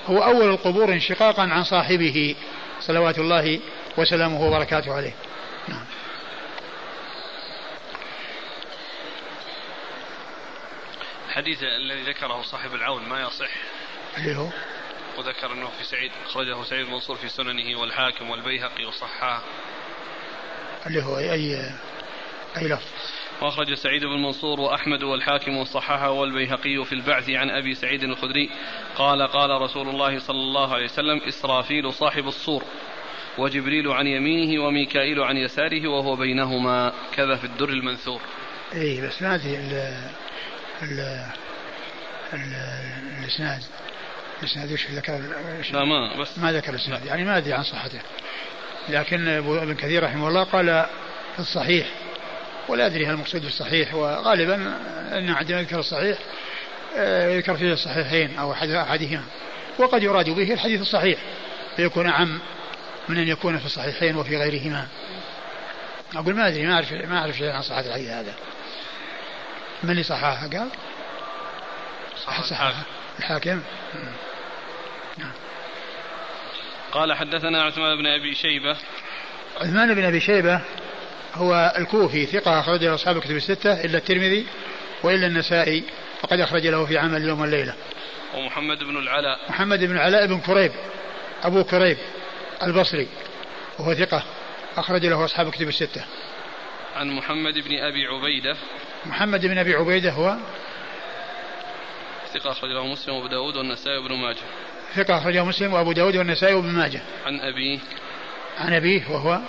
Speaker 1: هو أول القبور انشقاقا عن صاحبه. صلوات الله وسلامه وبركاته عليه. نعم.
Speaker 2: الحديث الذي ذكره صاحب العون ما يصح.
Speaker 1: اللي هو؟
Speaker 2: وذكر أنه في سعيد أخرجه سعيد المنصور في سننه والحاكم والبيهقي وصححه.
Speaker 1: اللي هو اي اي لفظ.
Speaker 2: وأخرج سعيد بن منصور وأحمد والحاكم وصححه والبيهقي في البعث عن أبي سعيد الخدري قال قال رسول الله صلى الله عليه وسلم إسرافيل صاحب الصور وجبريل عن يمينه وميكائيل عن يساره وهو بينهما. كذا في الدر المنثور.
Speaker 1: اي بس ما أدري ال الإسناد. الإسناد وش ذكر؟
Speaker 2: لا ما بس.
Speaker 1: ما ذكر الإسناد يعني ما أدري عن صحته. لكن ابن كثير رحمه الله قال في الصحيح ولا أدري هل المقصود بالصحيح وغالبا أن عندما يذكر الصحيح آه، يذكر فيه الصحيحين أو احد أحدهما. وقد يراد به الحديث الصحيح فيكون اعم من أن يكون في الصحيحين وفي غيرهما. أقول ما أدري ما اعرف ما أعرف شيء عن صحة الحديث هذا. من اللي صححها قال؟
Speaker 2: صح صححها
Speaker 1: الحاكم.
Speaker 2: نعم. قال حدثنا عثمان بن أبي شيبة
Speaker 1: عثمان بن أبي شيبة هو الكوفي ثقة أخرج له أصحاب الكتب الستة إلا الترمذي وإلا النسائي فقد أخرج له في عمل اليوم والليلة.
Speaker 2: ومحمد بن العلاء
Speaker 1: محمد بن العلاء بن كريب أبو كريب البصري وهو ثقة أخرج له أصحاب الكتب الستة.
Speaker 2: عن محمد بن أبي عبيدة
Speaker 1: محمد بن أبي عبيدة هو
Speaker 2: ثقة أخرج له مسلم وأبو داود والنسائي وابن ماجه.
Speaker 1: ثقة أخرجه مسلم وأبو داود والنسائي وابن ماجه.
Speaker 2: عن أبيه
Speaker 1: عن أبيه وهو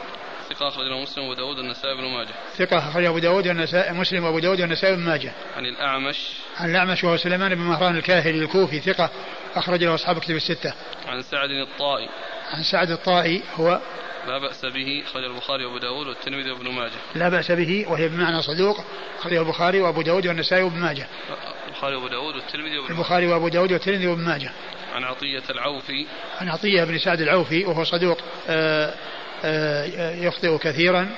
Speaker 2: ثقة أخرجه مسلم وأبو داود والنسائي بن ماجه.
Speaker 1: ثقة أخرجه أبو داود والنسائي مسلم وأبو داود والنسائي بن ماجه.
Speaker 2: عن الأعمش.
Speaker 1: عن الأعمش وهو سليمان بن مهران الكاهلي الكوفي ثقة أخرج له أصحاب كتب الستة.
Speaker 2: عن سعد الطائي.
Speaker 1: عن سعد الطائي هو
Speaker 2: لا بأس به أخرج البخاري وأبو داود والترمذي وابن ماجه.
Speaker 1: لا بأس به وهي بمعنى صدوق أخرجه البخاري وأبو داود والنسائي وابن ماجه.
Speaker 2: البخاري وأبو داود والترمذي وابن
Speaker 1: البخاري وأبو داود والترمذي وابن ماجه.
Speaker 2: عن عطية العوفي.
Speaker 1: عن عطية بن سعد العوفي وهو صدوق آه آه، يخطئ كثيرا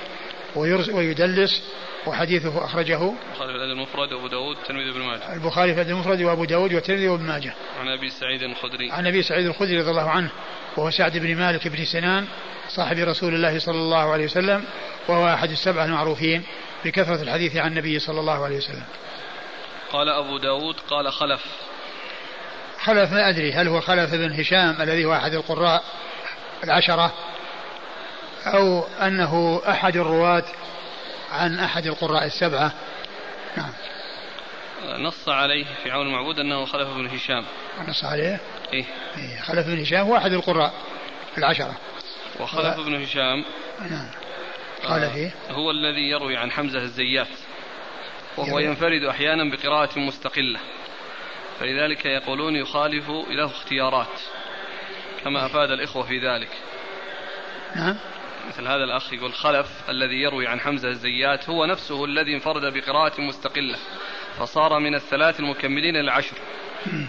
Speaker 1: ويدلس وحديثه أخرجه.
Speaker 2: البخاري في الأدب المفرد وأبو داود والترمذي وابن ماجه.
Speaker 1: البخاري في الأدب المفرد وأبو داود والترمذي وابن ماجه.
Speaker 2: عن أبي سعيد الخدري.
Speaker 1: عن أبي سعيد الخدري رضي الله عنه وهو سعد بن مالك بن سنان صاحب رسول الله صلى الله عليه وسلم وهو أحد السبعة المعروفين بكثرة الحديث عن النبي صلى الله عليه وسلم.
Speaker 2: قال أبو داود قال خلف.
Speaker 1: خلف ما أدري هل هو خلف بن هشام الذي هو أحد القراء العشرة أو أنه أحد الرواة عن أحد القراء السبعة؟ نعم.
Speaker 2: نص عليه في عون المعبود أنه خلف بن هشام.
Speaker 1: نص عليه؟
Speaker 2: إيه؟
Speaker 1: إيه خلف بن هشام هو أحد القراء العشرة.
Speaker 2: وخلف بن هشام
Speaker 1: نعم. قال فيه؟
Speaker 2: هو الذي يروي عن حمزة الزيات. وهو ينفرد أحيانا بقراءة مستقلة. فلذلك يقولون يخالف له اختيارات كما أفاد الإخوة في ذلك.
Speaker 1: نعم
Speaker 2: مثل هذا الأخ يقول خلف الذي يروي عن حمزة الزيات هو نفسه الذي انفرد بقراءة مستقلة فصار من الثلاث المكملين للعشر.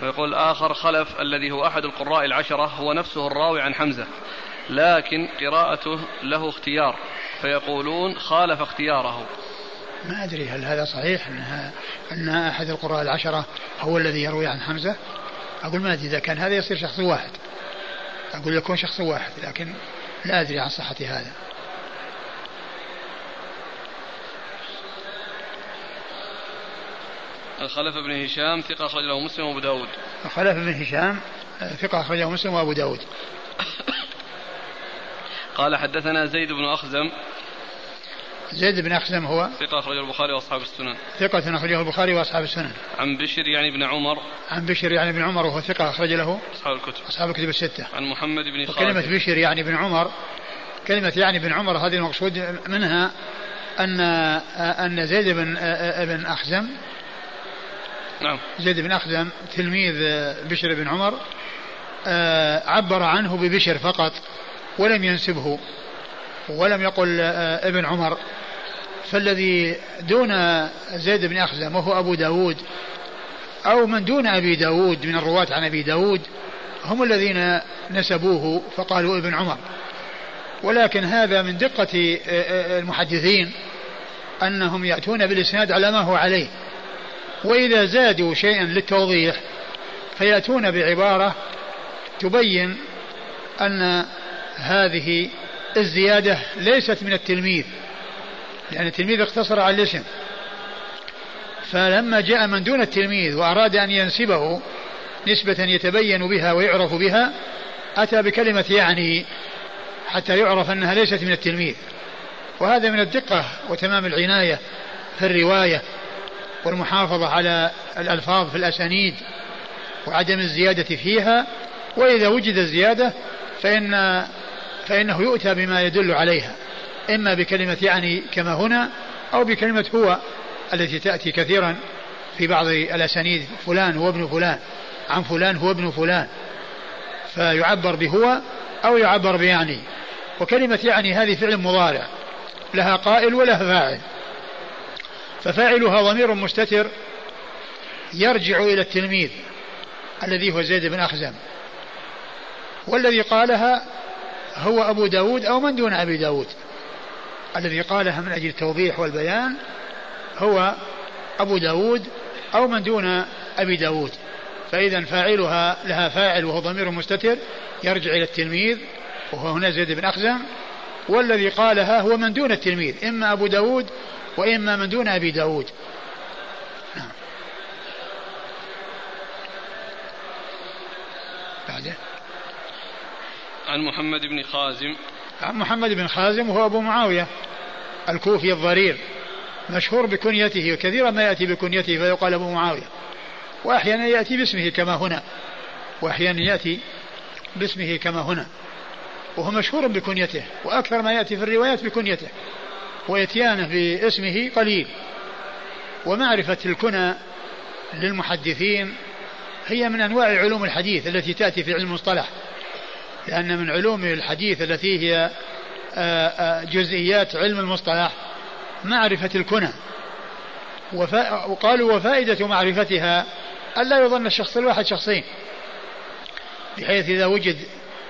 Speaker 2: ويقول آخر خلف الذي هو أحد القراء العشرة هو نفسه الراوي عن حمزة لكن قراءته له اختيار. فيقولون خالف اختياره.
Speaker 1: ما أدري هل هذا صحيح أنها أن أحد القراء العشرة هو الذي يروي عن حمزة؟ أقول ما أدري إذا كان هذا يصير شخص واحد. أقول يكون شخص واحد لكن لا أدري عن صحة هذا.
Speaker 2: خلف بن هشام ثقة أخرج له مسلم وأبو داود.
Speaker 1: خلف بن هشام ثقة أخرجه مسلم وأبو داود.
Speaker 2: قال حدثنا زيد بن أخزم
Speaker 1: زيد بن أخزم هو
Speaker 2: ثقة أخرجه البخاري وأصحاب السنن.
Speaker 1: ثقة أخرجه البخاري وأصحاب السنن.
Speaker 2: عن بشر يعني بن عمر.
Speaker 1: عن بشر يعني بن عمر وهو ثقة أخرج له
Speaker 2: أصحاب الكتب.
Speaker 1: أصحاب الكتب الستة.
Speaker 2: عن محمد بن خالد.
Speaker 1: وكلمة بشر يعني بن عمر كلمة يعني بن عمر هذه المقصود منها أن أن زيد بن ابن أخزم
Speaker 2: نعم.
Speaker 1: زيد بن أخزم تلميذ بشر بن عمر عبر عنه ببشر فقط ولم ينسبه ولم يقل ابن عمر. فالذي دون زيد بن أخزم وهو أبو داود أو من دون أبي داود من الرواة عن أبي داود هم الذين نسبوه فقالوا ابن عمر. ولكن هذا من دقة المحدثين أنهم يأتون بالإسناد على ما هو عليه. وإذا زادوا شيئا للتوضيح فيأتون بعبارة تبين أن هذه الزيادة ليست من التلميذ. لأن التلميذ اقتصر على الاسم. فلما جاء من دون التلميذ وأراد أن ينسبه نسبة يتبين بها ويعرف بها أتى بكلمة يعني حتى يعرف أنها ليست من التلميذ. وهذا من الدقة وتمام العناية في الرواية والمحافظة على الألفاظ في الأسانيد وعدم الزيادة فيها. وإذا وجد الزيادة فإن فإنه يؤتى بما يدل عليها. إما بكلمة يعني كما هنا أو بكلمة هو التي تأتي كثيرا في بعض الأسانيد فلان هو ابن فلان عن فلان هو ابن فلان. فيعبر بهو أو يعبر بيعني. وكلمة يعني هذه فعل مضارع لها قائل ولها فاعل. ففاعلها ضمير مستتر يرجع إلى التلميذ الذي هو زيد بن أخزم. والذي قالها هو أبو داود أو من دون أبي داود. الذي قالها من أجل التوضيح والبيان هو أبو داود أو من دون أبي داود. فإذا فاعلها لها فاعل وهو ضمير مستتر يرجع إلى التلميذ وهو هنا زيد بن أخزم. والذي قالها هو من دون التلميذ إما أبو داود وإما من دون أبي داود.
Speaker 2: عن محمد بن خازم
Speaker 1: محمد بن خازم وهو أبو معاوية الكوفي الضرير مشهور بكنيته وكثيرا ما يأتي بكنيته فيقال أبو معاوية. وأحيانا يأتي باسمه كما هنا وأحيانا يأتي باسمه كما هنا. وهو مشهور بكنيته وأكثر ما يأتي في الروايات بكنيته. وإتيانه باسمه قليل. ومعرفة الكنى للمحدثين هي من أنواع علوم الحديث التي تأتي في علم المصطلح. لأن من علوم الحديث التي هي آه، آه، جزئيات علم المصطلح معرفة الكنى. وقالوا وفائدة معرفتها ألا يظن الشخص الواحد شخصين. بحيث إذا وجد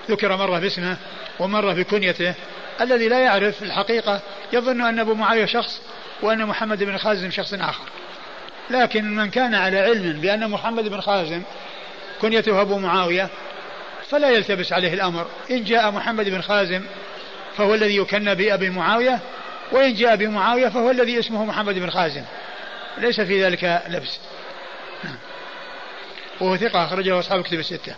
Speaker 1: ذكر مرة باسمه ومرة بكنيته الذي لا يعرف الحقيقة يظن أن أبو معاوية شخص وأن محمد بن خازم شخص آخر. لكن من كان على علم بأن محمد بن خازم كنيته أبو معاوية فلا يلتبس عليه الأمر. إن جاء محمد بن خازم فهو الذي يكنى بأبي معاوية وإن جاء بمعاوية فهو الذي اسمه محمد بن خازم. ليس في ذلك لبس. وهو ثقة أخرجه أصحاب الكتب الستة.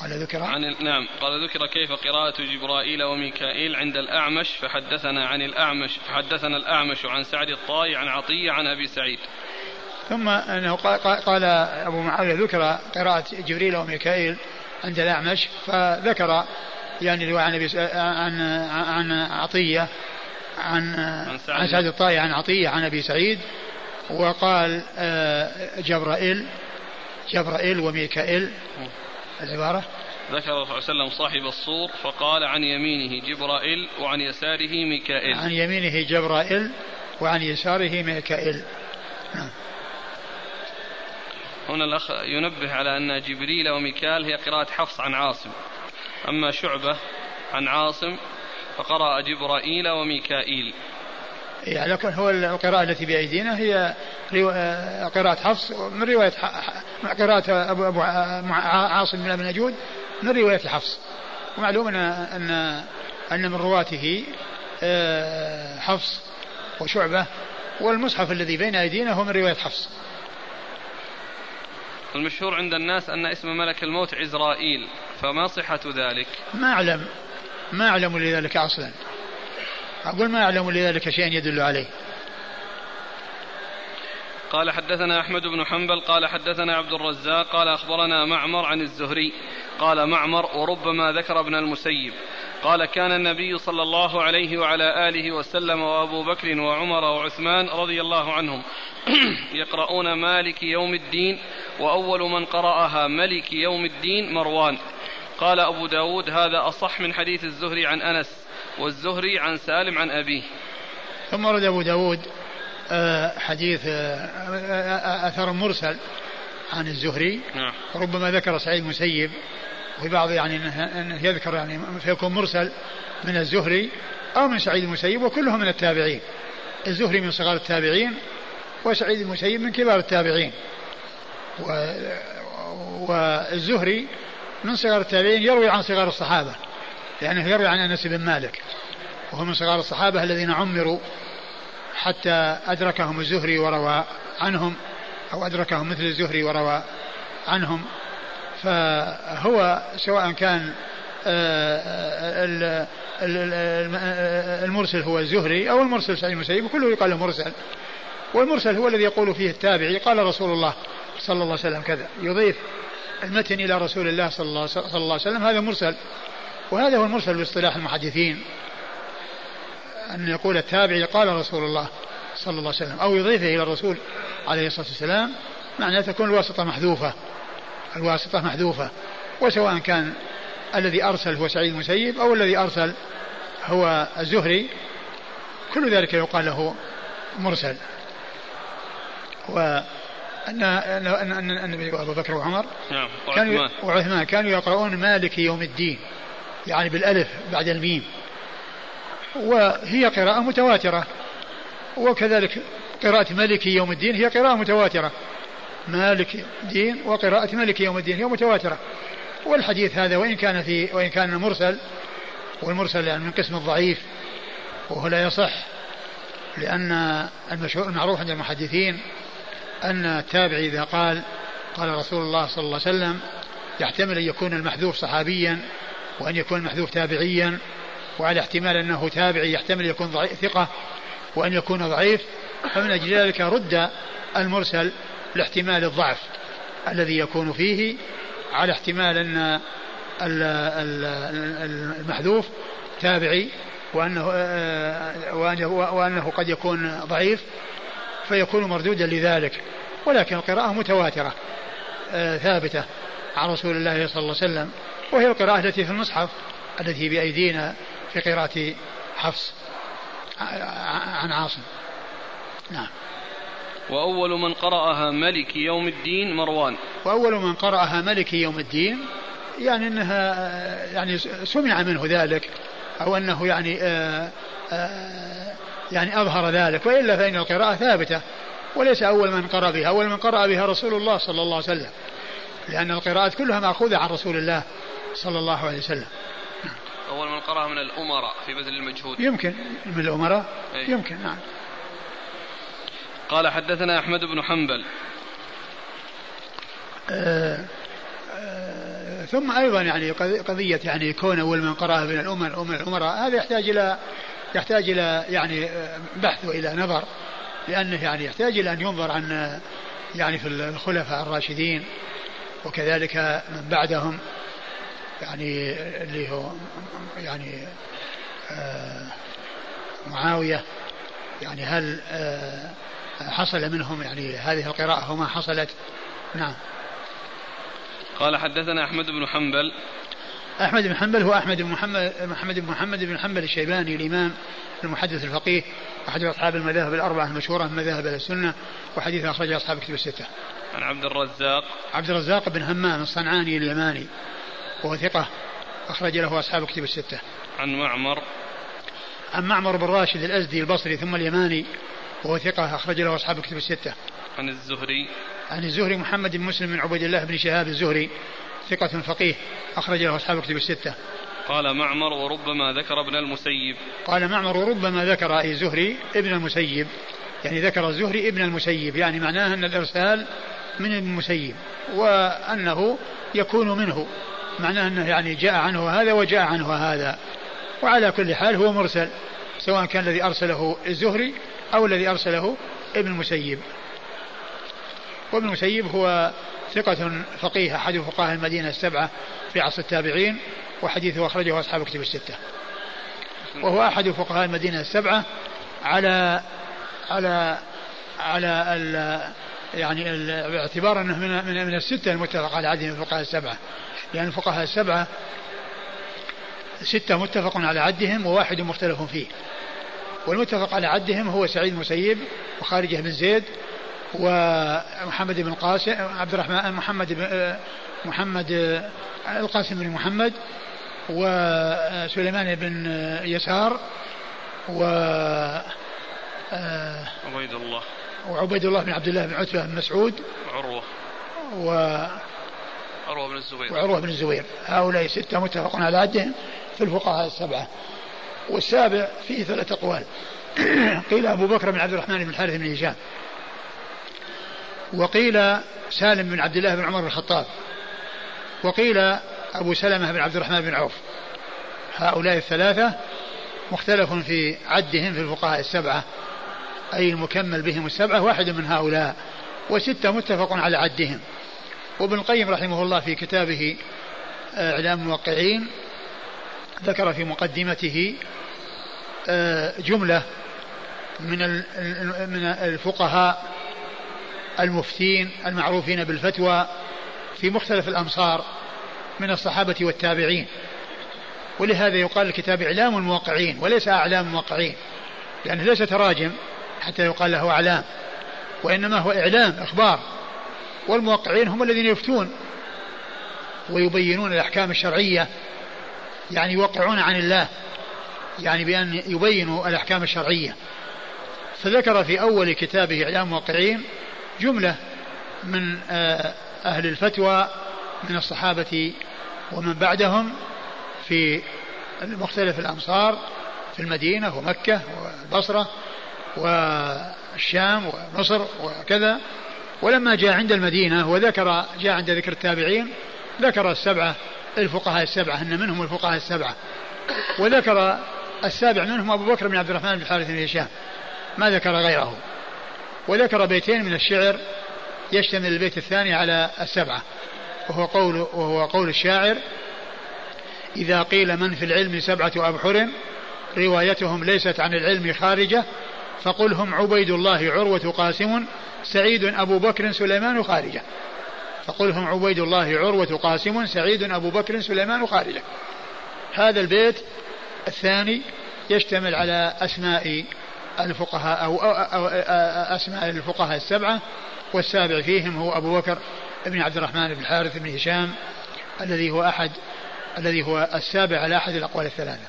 Speaker 1: قال ذكر.
Speaker 2: عن نعم. قال ذكر كيف قراءة جبرائيل وميكائيل عند الأعمش فحدثنا عن الأعمش فحدثنا الأعمش عن سعد الطائي عن عطية عن أبي سعيد.
Speaker 1: ثم أنه قال أبو معاوية ذكر قراءة جبريل وميكائيل عند الأعمش فذكر يعني رواية عن عن عن عطية عن عن سعد. الطائي عن عطية عن أبي سعيد وقال آه، جبرائيل جبرائيل وميكائيل. العبارة؟
Speaker 2: ذكر صلى الله عليه وسلم صاحب الصور فقال عن يمينه جبرائيل وعن يساره ميكائيل.
Speaker 1: عن يمينه جبرائيل وعن يساره ميكائيل. نعم.
Speaker 2: هنا الأخ ينبه على أن جبريل وميكال هي قراءة حفص عن عاصم. أما شعبة عن عاصم فقرأ جبرائيل وميكائيل.
Speaker 1: يعني لكن هو القراءة التي بأيدينا هي قراءة حفص من رواية قراءة أبو, أبو عاصم بن أبي نجود من رواية حفص ومعلوم أن أن أن من رواته آه، حفص وشعبة والمصحف الذي بين أيدينا هو من رواية حفص.
Speaker 2: المشهور عند الناس أن اسم ملك الموت عزرائيل فما صحة ذلك؟
Speaker 1: ما أعلم. ما أعلم لذلك أصلا. أقول ما أعلم لذلك شيء يدل عليه.
Speaker 2: قال حدثنا أحمد بن حنبل قال حدثنا عبد الرزاق قال أخبرنا معمر عن الزهري قال معمر وربما ذكر ابن المسيب قال كان النبي صلى الله عليه وعلى آله وسلم وأبو بكر وعمر وعثمان رضي الله عنهم يقرؤون مالك يوم الدين وأول من قرأها ملك يوم الدين مروان قال أبو داود هذا أصح من حديث الزهري عن أنس والزهري عن سالم عن أبيه
Speaker 1: ثم ورد أبو داود حديث آه، آه، أثر مرسل عن الزهري. نعم. ربما ذكر سعيد المسيب وفي بعض يعني انه يذكر يعني فيكون مرسل من الزهري أو من سعيد المسيب وكلهم من التابعين. الزهري من صغار التابعين وسعيد المسيب من كبار التابعين. و والزهري من صغار التابعين يروي عن صغار الصحابة لأنه يروي عن أنس بن مالك وهو من صغار الصحابة الذين عمروا حتى أدركهم الزهري وروى عنهم أو أدركهم مثل الزهري وروى عنهم. فهو سواء كان آه، المرسل هو الزهري أو المرسل سعيد المسيب كله يقال له مرسل. والمرسل هو الذي يقول فيه التابعي قال رسول الله صلى الله عليه وسلم كذا. يضيف المتن إلى رسول الله, صلى الله عليه وسلم هذا مرسل. وهذا هو المرسل باصطلاح المحدثين. أن يقول التابعي قال رسول الله صلى الله عليه وسلم أو يضيفه إلى الرسول عليه الصلاة والسلام معناه تكون الواسطة محذوفة. الواسطة محذوفة وسواء كان الذي أرسل هو سعيد المسيب أو الذي أرسل هو الزهري كل ذلك يقال له مرسل. وأن أن أن النبي أبو بكر وعمر
Speaker 2: نعم كانوا
Speaker 1: وعثمان كانوا يقرؤون مالك يوم الدين يعني بالألف بعد الميم. وهي قراءة متواترة. وكذلك قراءة مالك يوم الدين هي قراءة متواترة. مالك دين وقراءة مالك يوم الدين هي متواترة. والحديث هذا وإن كان في وإن كان مرسل والمرسل يعني من قسم الضعيف وهو لا يصح لأن المشهور المعروف عند المحدثين أن التابعي إذا قال قال رسول الله صلى الله عليه وسلم يحتمل أن يكون المحذوف صحابيا وأن يكون المحذوف تابعيا وعلى احتمال أنه تابعي يحتمل يكون ضعيف ثقة وأن يكون ضعيف فمن أجل ذلك رد المرسل لاحتمال الضعف الذي يكون فيه على احتمال أن المحذوف تابعي وأنه, وأنه قد يكون ضعيف فيكون مردودا لذلك. ولكن القراءة متواترة ثابتة عن رسول الله صلى الله عليه وسلم وهي القراءة التي في المصحف التي بأيدينا في قراءة حفص. عن عاصم. نعم.
Speaker 2: وأول من قرأها ملك يوم الدين مروان.
Speaker 1: وأول من قرأها ملك يوم الدين يعني أنها يعني سمع منه ذلك أو أنه يعني آآ آآ يعني أظهر ذلك وإلا فإن القراءة ثابتة وليس أول من قرأ بها. أول من قرأ بها رسول الله صلى الله عليه وسلم لأن القراءات كلها مأخوذة عن رسول الله صلى الله عليه وسلم.
Speaker 2: أول من قرأ من الأمراء في بذل المجهود.
Speaker 1: يمكن. من الأمراء؟ أي. يمكن نعم.
Speaker 2: قال حدثنا أحمد بن حنبل.
Speaker 1: آه، آه، ثم أيضا يعني قضية يعني كون أول من قرأها من الأمم من الأمراء هذا يحتاج إلى يحتاج إلى يعني بحث وإلى نظر لأنه يعني يحتاج إلى أن ينظر عن يعني في الخلفاء الراشدين وكذلك من بعدهم. يعني اللي هو يعني آه معاوية يعني هل آه حصل منهم يعني هذه القراءة وما حصلت؟ نعم.
Speaker 2: قال حدثنا أحمد بن حنبل.
Speaker 1: أحمد بن حنبل هو أحمد بن محمد محمد بن محمد بن حنبل الشيباني الإمام المحدث الفقيه أحد أصحاب المذاهب الأربعة المشهورة من مذاهب السنة وحديث أخرجه أصحاب كتب الستة.
Speaker 2: عن عبد الرزاق.
Speaker 1: عبد الرزاق بن همام الصنعاني اليماني. وهو ثقة أخرج له أصحاب كتب الستة.
Speaker 2: عن معمر
Speaker 1: عن معمر بن راشد الأزدي البصري ثم اليماني وهو ثقة أخرج له أصحاب كتب الستة.
Speaker 2: عن الزهري
Speaker 1: عن الزهري محمد بن مسلم بن عبيد الله بن شهاب الزهري ثقة فقيه أخرج له أصحاب كتب الستة.
Speaker 2: قال معمر وربما ذكر ابن المسيب
Speaker 1: قال معمر وربما ذكر أي زهري ابن المسيب يعني ذكر الزهري ابن المسيب يعني معناه أن الإرسال من المسيب وأنه يكون منه معناه أنه يعني جاء عنه هذا وجاء عنه هذا. وعلى كل حال هو مرسل سواء كان الذي أرسله الزهري أو الذي أرسله ابن المسيب. وابن المسيب هو ثقة فقيه أحد فقهاء المدينة السبعة في عصر التابعين وحديثه أخرجه أصحاب كتب الستة. وهو أحد فقهاء المدينة السبعة على على على يعني باعتبار أنه من من, من الستة المتفق على عددهم الفقهاء السبعة. لأن الفقهاء السبعة ستة متفق على عدهم وواحد مختلف فيه. والمتفق على عدهم هو سعيد المسيب وخارجة بن زيد ومحمد بن قاسم عبد الرحمن محمد بن محمد القاسم بن محمد وسليمان بن يسار و
Speaker 2: عبيد الله.
Speaker 1: وعبيد الله بن عبد الله بن عتبة بن مسعود
Speaker 2: وعروة.
Speaker 1: و
Speaker 2: عروة بن الزبير.
Speaker 1: وعروة بن الزبير. هؤلاء ستة متفق على عدهم في الفقهاء السبعة. والسابع فيه ثلاث أقوال. قيل أبو بكر بن عبد الرحمن بن الحارث بن هشام. وقيل سالم بن عبد الله بن عمر بن الخطاب. وقيل أبو سلمة بن عبد الرحمن بن عوف. هؤلاء الثلاثة مختلف في عدهم في الفقهاء السبعة. أي المكمل بهم السبعة واحد من هؤلاء. وستة متفق على عدهم. وابن القيم رحمه الله في كتابه آه، إعلام الموقعين ذكر في مقدمته آه، جملة من من الفقهاء المفتين المعروفين بالفتوى في مختلف الأمصار من الصحابة والتابعين. ولهذا يقال الكتاب إعلام الموقعين وليس أعلام الموقعين لأنه ليس تراجم. حتى يقال له أعلام وإنما هو إعلام إخبار. والموقعين هم الذين يفتون ويبينون الأحكام الشرعية يعني يوقعون عن الله يعني بأن يبينوا الأحكام الشرعية. فذكر في أول كتابه إعلام الموقعين جملة من آه، أهل الفتوى من الصحابة ومن بعدهم في مختلف الأمصار في المدينة ومكة والبصرة والشام ومصر وكذا. ولما جاء عند المدينة وذكر جاء عند ذكر التابعين ذكر السبعة الفقهاء السبعة أن منهم الفقهاء السبعة. وذكر السابع منهم أبو بكر بن عبد الرحمن بن الحارث بن هشام ما ذكر غيره. وذكر بيتين من الشعر يشتمل البيت الثاني على السبعة وهو قول وهو قول الشاعر إذا قيل من في العلم سبعة أبحر روايتهم ليست عن العلم خارجة فقل هم عبيد الله عروة قاسم سعيد أبو بكر سليمان خارجة. فقل هم عبيد الله عروة قاسم سعيد أبو بكر سليمان خارجة. هذا البيت الثاني يشتمل على أسماء الفقهاء أو, أو, أسماء الفقهاء السبعة والسابع فيهم هو أبو بكر بن عبد الرحمن بن الحارث بن هشام الذي هو أحد الذي هو السابع على أحد الأقوال الثلاثة.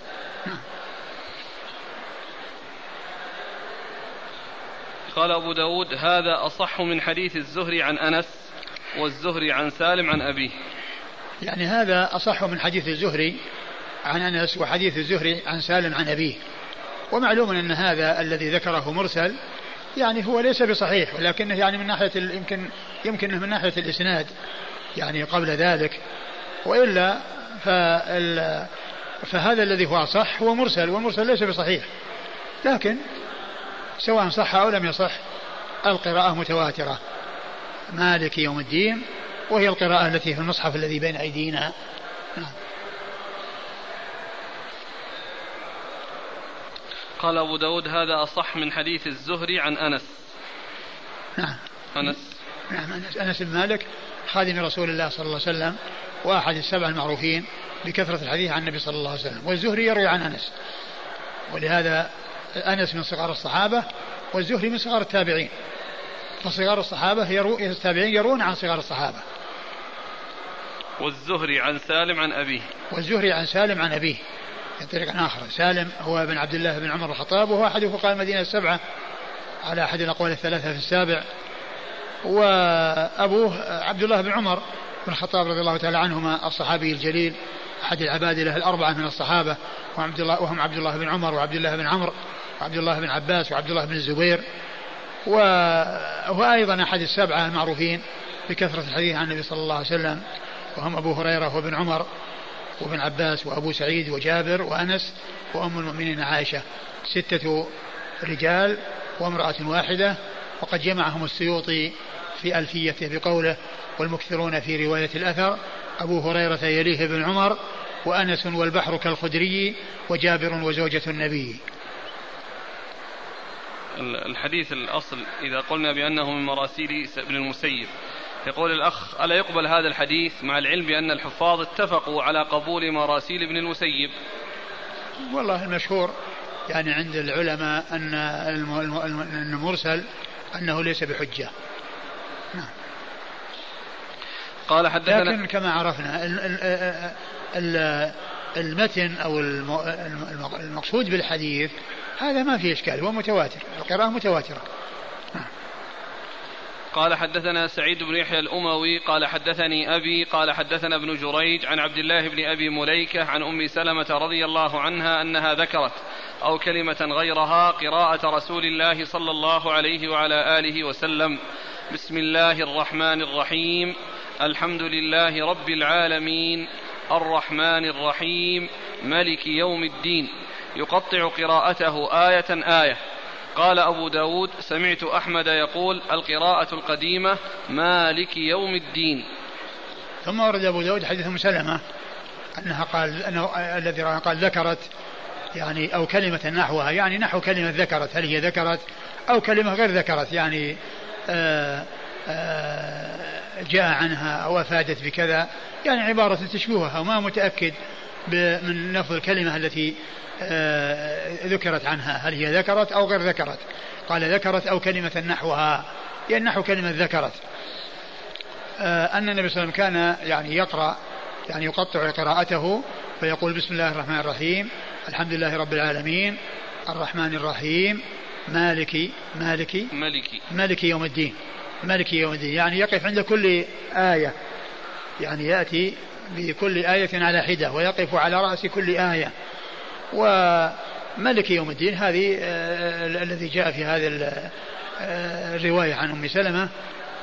Speaker 2: قال أبو داود هذا أصح من حديث الزهري عن أنس والزهري عن سالم عن أبيه.
Speaker 1: يعني هذا أصح من حديث الزهري عن أنس وحديث الزهري عن سالم عن أبيه. ومعلوم أن هذا الذي ذكره مرسل يعني هو ليس بصحيح ولكنه يعني من ناحية يمكن يمكن من ناحية الإسناد يعني قبل ذلك. وإلا فهذا الذي هو صح هو مرسل والمرسل ليس بصحيح. لكن سواء صح أو لم يصح القراءة متواترة. مالك يوم الدين وهي القراءة التي في المصحف الذي بين أيدينا. نعم.
Speaker 2: قال أبو داود هذا أصح من حديث الزهري عن أنس.
Speaker 1: نعم.
Speaker 2: أنس.
Speaker 1: نعم أنس, أنس بن مالك خادم رسول الله صلى الله عليه وسلم وأحد السبع المعروفين بكثرة الحديث عن النبي صلى الله عليه وسلم. والزهري يروي عن أنس. ولهذا أنس من صغار الصحابة والزهري من صغار التابعين. فصغار الصحابة يرو التابعين يرون عن صغار الصحابة.
Speaker 2: والزهري عن سالم عن أبيه.
Speaker 1: والزهري عن سالم عن أبيه. من طريق آخر. سالم هو ابن عبد الله بن عمر الخطاب وهو أحد فقهاء المدينة السبعة. على أحد الأقوال الثلاثة في السابع. وأبوه عبد الله بن عمر بن الخطاب رضي الله تعالى عنهما الصحابي الجليل. أحد العبادلة الأربعة من الصحابة وعبد الله وهم عبد الله بن عمر وعبد الله بن عمرو وعبد الله بن عباس وعبد الله بن الزبير. وهو أيضا أحد السبعة المعروفين بكثرة الحديث عن النبي صلى الله عليه وسلم وهم أبو هريرة وابن عمر وابن عباس وأبو سعيد وجابر وأنس وأم المؤمنين عائشة. ستة رجال وامرأة واحدة وقد جمعهم السيوطي في ألفيته بقوله والمكثرون في رواية الأثر. أبو هريرة يليه ابن عمر وأنس والبحر كالخدري وجابر وزوجة النبي.
Speaker 2: الحديث الأصل إذا قلنا بأنه من مراسيل ابن المسيب. يقول الأخ ألا يقبل هذا الحديث مع العلم بأن الحفاظ اتفقوا على قبول مراسيل ابن المسيب
Speaker 1: والله المشهور يعني عند العلماء أن المرسل أنه ليس بحجة. نعم.
Speaker 2: قال حدثنا
Speaker 1: لكن كما عرفنا المتن أو المقصود بالحديث هذا ما في إشكال هو متواتر القراءة متواترة.
Speaker 2: قال حدثنا سعيد بن يحيى الأموي قال حدثني أبي قال حدثنا ابن جريج عن عبد الله بن أبي مليكة عن أم سلمة رضي الله عنها أنها ذكرت أو كلمة غيرها قراءة رسول الله صلى الله عليه وعلى آله وسلم. بسم الله الرحمن الرحيم. الحمد لله رب العالمين الرحمن الرحيم ملك يوم الدين. يقطع قراءته آية آية. قال أبو داود سمعت أحمد يقول القراءة القديمة مالك يوم الدين.
Speaker 1: ثم ورد أبو داود حديث أم سلمة أنها قال أنه الذي قال ذكرت يعني أو كلمة نحوها يعني نحو كلمة ذكرت. هل هي ذكرت أو كلمة غير ذكرت؟ يعني آآ آآ جاء عنها أو أفادت بكذا يعني عبارة تشبهها وما متأكد من لفظ الكلمة التي آه، ذكرت عنها. هل هي ذكرت أو غير ذكرت؟ قال ذكرت أو كلمة نحوها. يعني نحو كلمة ذكرت. آه، أن النبي صلى الله عليه وسلم كان يعني يقرأ يعني يقطع قراءته فيقول بسم الله الرحمن الرحيم الحمد لله رب العالمين الرحمن الرحيم مالك مالك
Speaker 2: مالك.
Speaker 1: مالك يوم الدين. مالك يوم الدين. يعني يقف عند كل آية. يعني يأتي بكل آية على حدة ويقف على رأس كل آية. وملك يوم الدين هذه آه، الذي جاء في هذه آه، الرواية عن أم سلمة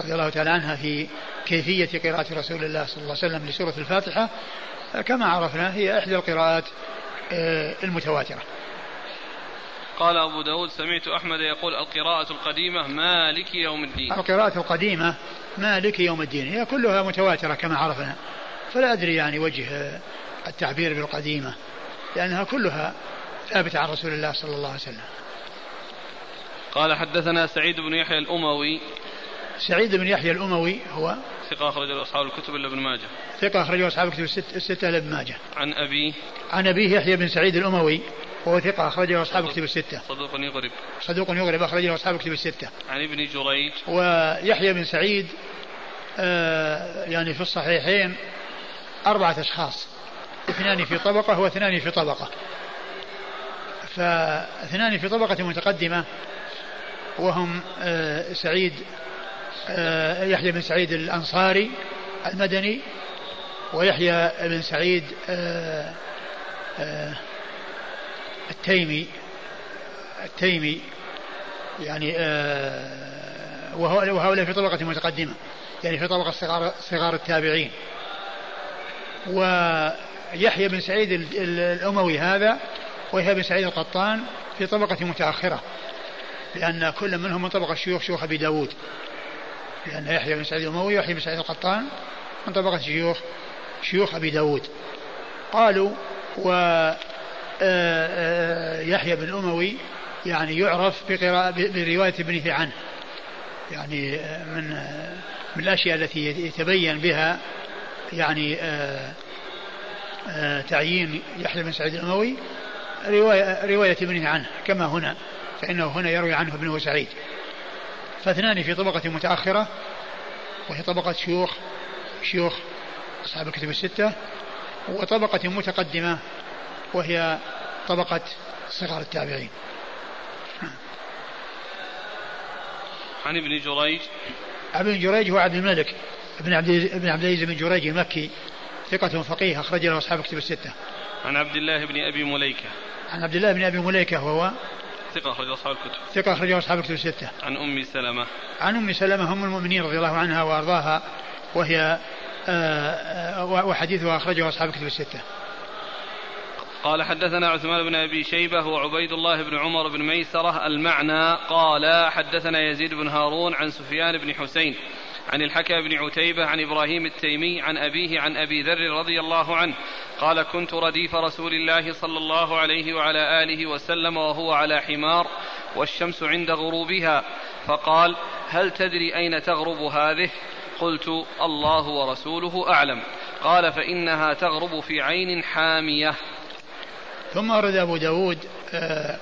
Speaker 1: رضي الله تعالى عنها في كيفية قراءة رسول الله صلى الله عليه وسلم لسورة الفاتحة. كما عرفنا هي إحدى القراءات آه، المتواترة.
Speaker 2: قال أبو داود سمعت أحمد يقول القراءة القديمة مالك يوم الدين.
Speaker 1: القراءة القديمة مالك يوم الدين هي كلها متواترة كما عرفنا فلا أدري يعني وجه التعبير بالقديمة لأنها كلها ثابتة عن رسول الله صلى الله عليه وسلم.
Speaker 2: قال حدثنا سعيد بن يحيى الأموي.
Speaker 1: سعيد بن يحيى الأموي هو
Speaker 2: ثقة أخرجه أصحاب الكتب إلا ابن ماجه.
Speaker 1: ثقة أخرجه أصحاب الكتب الستة إلا ابن ماجه.
Speaker 2: عن أبيه.
Speaker 1: عن أبيه يحيى بن سعيد الأموي وهو ثقة أخرجه أصحاب الكتب الستة.
Speaker 2: صدوق يغرب.
Speaker 1: صدوق يغرب أخرجه أصحاب الكتب الستة.
Speaker 2: عن ابن جريج.
Speaker 1: ويحيى بن سعيد آه يعني في الصحيحين أربعة أشخاص. اثنان في طبقة واثنان في طبقة. فاثنان في طبقة متقدمة وهم آه، سعيد آه، يحيى بن سعيد الأنصاري المدني ويحيى بن سعيد آه، التيمي التيمي يعني وهؤلاء في طبقة متقدمة يعني في طبقة صغار, صغار التابعين. ويحيى بن سعيد الأموي هذا ويحيى بن سعيد القطان في طبقة متأخرة لأن كل منهم من طبقة شيوخ شيوخ أبي داود. لأن يحيى بن سعيد الأموي ويحيى بن سعيد القطان من طبقة شيوخ شيوخ أبي داود. قالوا و آه، آه، يحيى بن الأموي يعني يعرف بقراءة برواية ابنه عنه. يعني آه، من من الأشياء التي يتبين بها يعني تعيين يحيى بن سعيد الأموي رواية, رواية ابنه عنه كما هنا فإنه هنا يروي عنه ابنه سعيد. فاثنان في طبقة متأخرة وهي طبقة شيوخ شيوخ أصحاب الكتب الستة وطبقة متقدمة وهي طبقة صغار التابعين
Speaker 2: عن ابن جريج
Speaker 1: ابن جريج هو عبد الملك ابن عبد ابن عبد العزيز بن جريج المكي ثقة فقيه أخرج له أصحاب الكتب الستة.
Speaker 2: عن عبد الله بن أبي مليكة.
Speaker 1: عن عبد الله بن أبي مليكة وهو
Speaker 2: ثقة أخرج أصحاب الكتب.
Speaker 1: ثقة أخرج أصحاب الكتب الستة.
Speaker 2: عن أم سلمة.
Speaker 1: عن أم سلمة أم المؤمنين رضي الله عنها وأرضاها وهي آه، آه، وحديثها أخرجه أصحاب الكتب الستة.
Speaker 2: قال حدثنا عثمان بن أبي شيبة وعبيد الله بن عمر بن ميسرة المعنى قال حدثنا يزيد بن هارون عن سفيان بن حسين عن الحكى بن عتيبة عن إبراهيم التيمي عن أبيه عن أبي ذر رضي الله عنه قال كنت رديف رسول الله صلى الله عليه وعلى آله وسلم وهو على حمار والشمس عند غروبها فقال هل تدري أين تغرب هذه؟ قلت الله ورسوله أعلم قال فإنها تغرب في عين حامية
Speaker 1: ثم ورد أبو داود آه،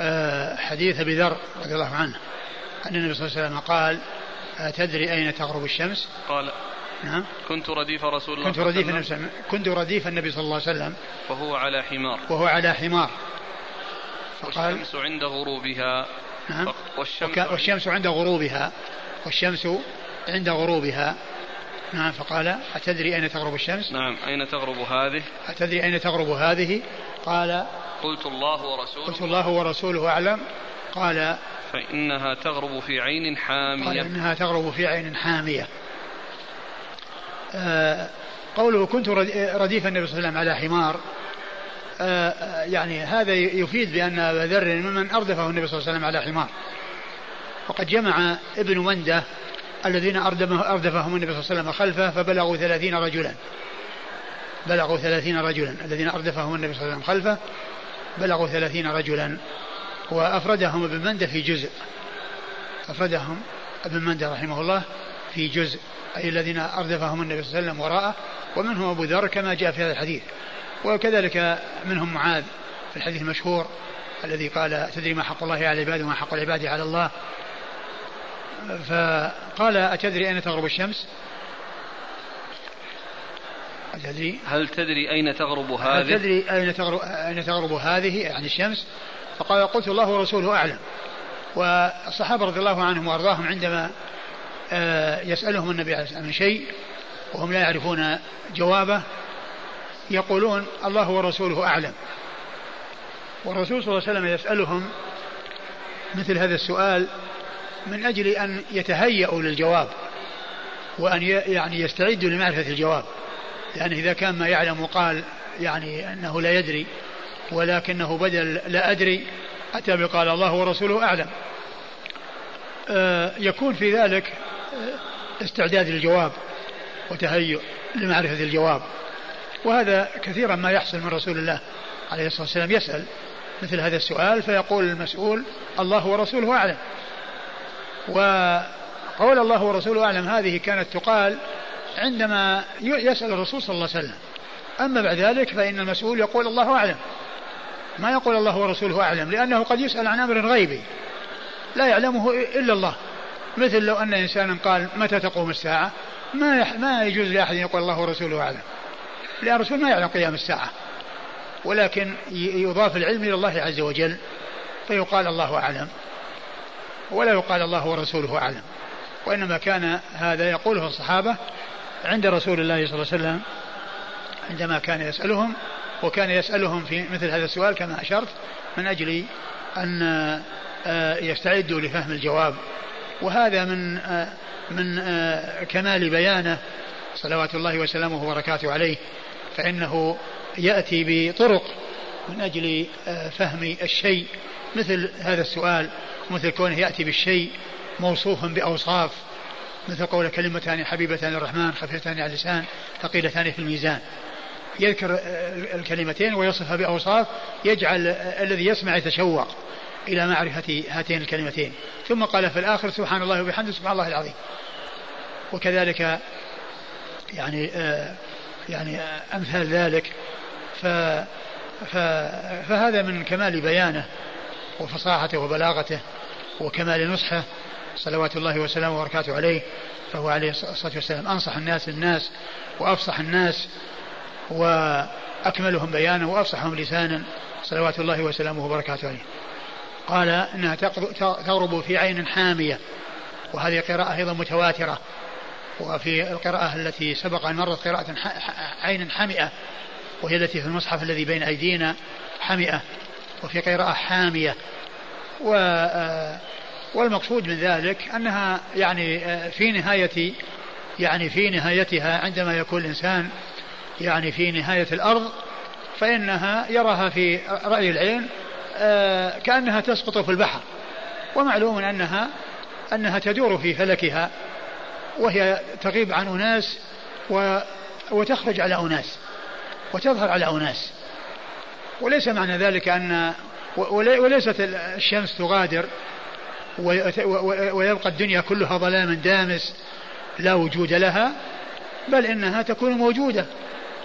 Speaker 1: آه، حديث أبي ذر رضي الله عنه أن النبي صلى الله عليه وسلم قال تدري أين تغرب الشمس؟
Speaker 2: قال
Speaker 1: نعم.
Speaker 2: كنت رديف رسول الله
Speaker 1: كنت رديف النبي كنت رديف النبي صلى الله عليه وسلم.
Speaker 2: وهو على حمار.
Speaker 1: وهو على حمار.
Speaker 2: فقال والشمس عند غروبها.
Speaker 1: نعم. والشمس, والشمس عند غروبها. والشمس عند غروبها. نعم. فقال أتدري أين تغرب الشمس؟
Speaker 2: نعم. أين تغرب هذه؟
Speaker 1: أتدري أين تغرب هذه؟ قال
Speaker 2: قلت الله ورسوله.
Speaker 1: قلت الله ورسوله أعلم. قال
Speaker 2: فإنها تغرب في عين حامية. قال
Speaker 1: إنها تغرب في عين حامية. آه قوله كنت رديف النبي صلى الله عليه وسلم على حمار. آه يعني هذا يفيد بأن أبا ذر ممن أردفه النبي صلى الله عليه وسلم على حمار. وقد جمع ابن منده الذين أردفهم النبي صلى الله عليه وسلم خلفه فبلغوا ثلاثين رجلا. بلغوا ثلاثين رجلا الذين أردفهم النبي صلى الله عليه وسلم خلفه بلغوا ثلاثين رجلا وأفردهم ابن مندة في جزء. أفردهم ابن مندة رحمه الله في جزء أي الذين أردفهم النبي صلى الله عليه وسلم وراءه ومنهم أبو ذر كما جاء في هذا الحديث. وكذلك منهم معاذ في الحديث المشهور الذي قال تدري ما حق الله على العباد وما حق العباد على الله؟ فقال أتدري أين تغرب الشمس؟
Speaker 2: أتدري هل تدري أين تغرب هذه؟
Speaker 1: هل تدري أين تغرب, أين تغرب هذه؟ يعني الشمس. فقال قلت الله ورسوله أعلم. والصحابة رضي الله عنهم وأرضاهم عندما آه، يسألهم النبي عليه الصلاة والسلام شيء وهم لا يعرفون جوابه يقولون الله ورسوله أعلم. والرسول صلى الله عليه وسلم يسألهم مثل هذا السؤال من أجل أن يتهيأوا للجواب وأن يعني يستعدوا لمعرفة الجواب. لأن إذا كان ما يعلم وقال يعني أنه لا يدري ولكنه بدل لا أدري أتى بقال الله ورسوله أعلم. آه، يكون في ذلك آه، استعداد للجواب وتهيؤ لمعرفة الجواب. وهذا كثيرا ما يحصل من رسول الله عليه الصلاة والسلام يسأل مثل هذا السؤال فيقول المسؤول الله ورسوله أعلم. وقول الله ورسوله أعلم هذه كانت تقال عندما يسأل الرسول صلى الله عليه وسلم. أما بعد ذلك فإن المسؤول يقول الله أعلم. ما يقول الله ورسوله أعلم؟ لأنه قد يسأل عن أمر غيبي. لا يعلمه إلا الله. مثل لو أن إنسانا قال متى تقوم الساعة؟ ما ما يجوز لأحد يقول الله ورسوله أعلم. لأن الرسول ما يعلم قيام الساعة. ولكن يضاف العلم إلى الله عز وجل فيقال الله أعلم. ولا يقال الله ورسوله أعلم. وإنما كان هذا يقوله الصحابة عند رسول الله صلى الله عليه وسلم عندما كان يسألهم وكان يسألهم في مثل هذا السؤال كما أشرت من أجل أن آه، يستعدوا لفهم الجواب. وهذا من آه، من آه، كمال بيانه صلوات الله وسلامه وبركاته عليه فإنه يأتي بطرق من أجل فهم الشيء. مثل هذا السؤال مثل كونه يأتي بالشيء موصوفا بأوصاف. مثل قول كلمتان حبيبتان الرحمن خفيفتان على اللسان ثقيلتان في الميزان. يذكر الكلمتين ويصفها بأوصاف يجعل الذي يسمع يتشوق إلى معرفة هاتين الكلمتين. ثم قال في الآخر سبحان الله وبحمده سبحان الله العظيم. وكذلك يعني آه يعني آه أمثال ذلك. ف فهذا من كمال بيانه وفصاحته وبلاغته وكمال نصحه. صلوات الله وسلامه وبركاته عليه فهو عليه الصلاة والسلام. أنصح الناس للناس وأفصح الناس وأكملهم بيانا وأفصحهم لسانا. صلوات الله وسلامه وبركاته عليه. قال إنها تغرب في عين حامية وهذه قراءة أيضا متواترة. وفي القراءة التي سبق أن مرت قراءة عين حمئه وهي التي في المصحف الذي بين أيدينا حمئه وفي قراءة حامية. و آه، والمقصود من ذلك أنها يعني آه، في نهاية يعني في نهايتها عندما يكون الإنسان يعني في نهاية الأرض فإنها يراها في رأي العين آه، كأنها تسقط في البحر. ومعلوم أنها أنها تدور في فلكها وهي تغيب عن أناس و وتخرج على أناس وتظهر على أناس. وليس معنى ذلك أن وليست الشمس تغادر ويبقى الدنيا كلها ظلام دامس لا وجود لها بل إنها تكون موجودة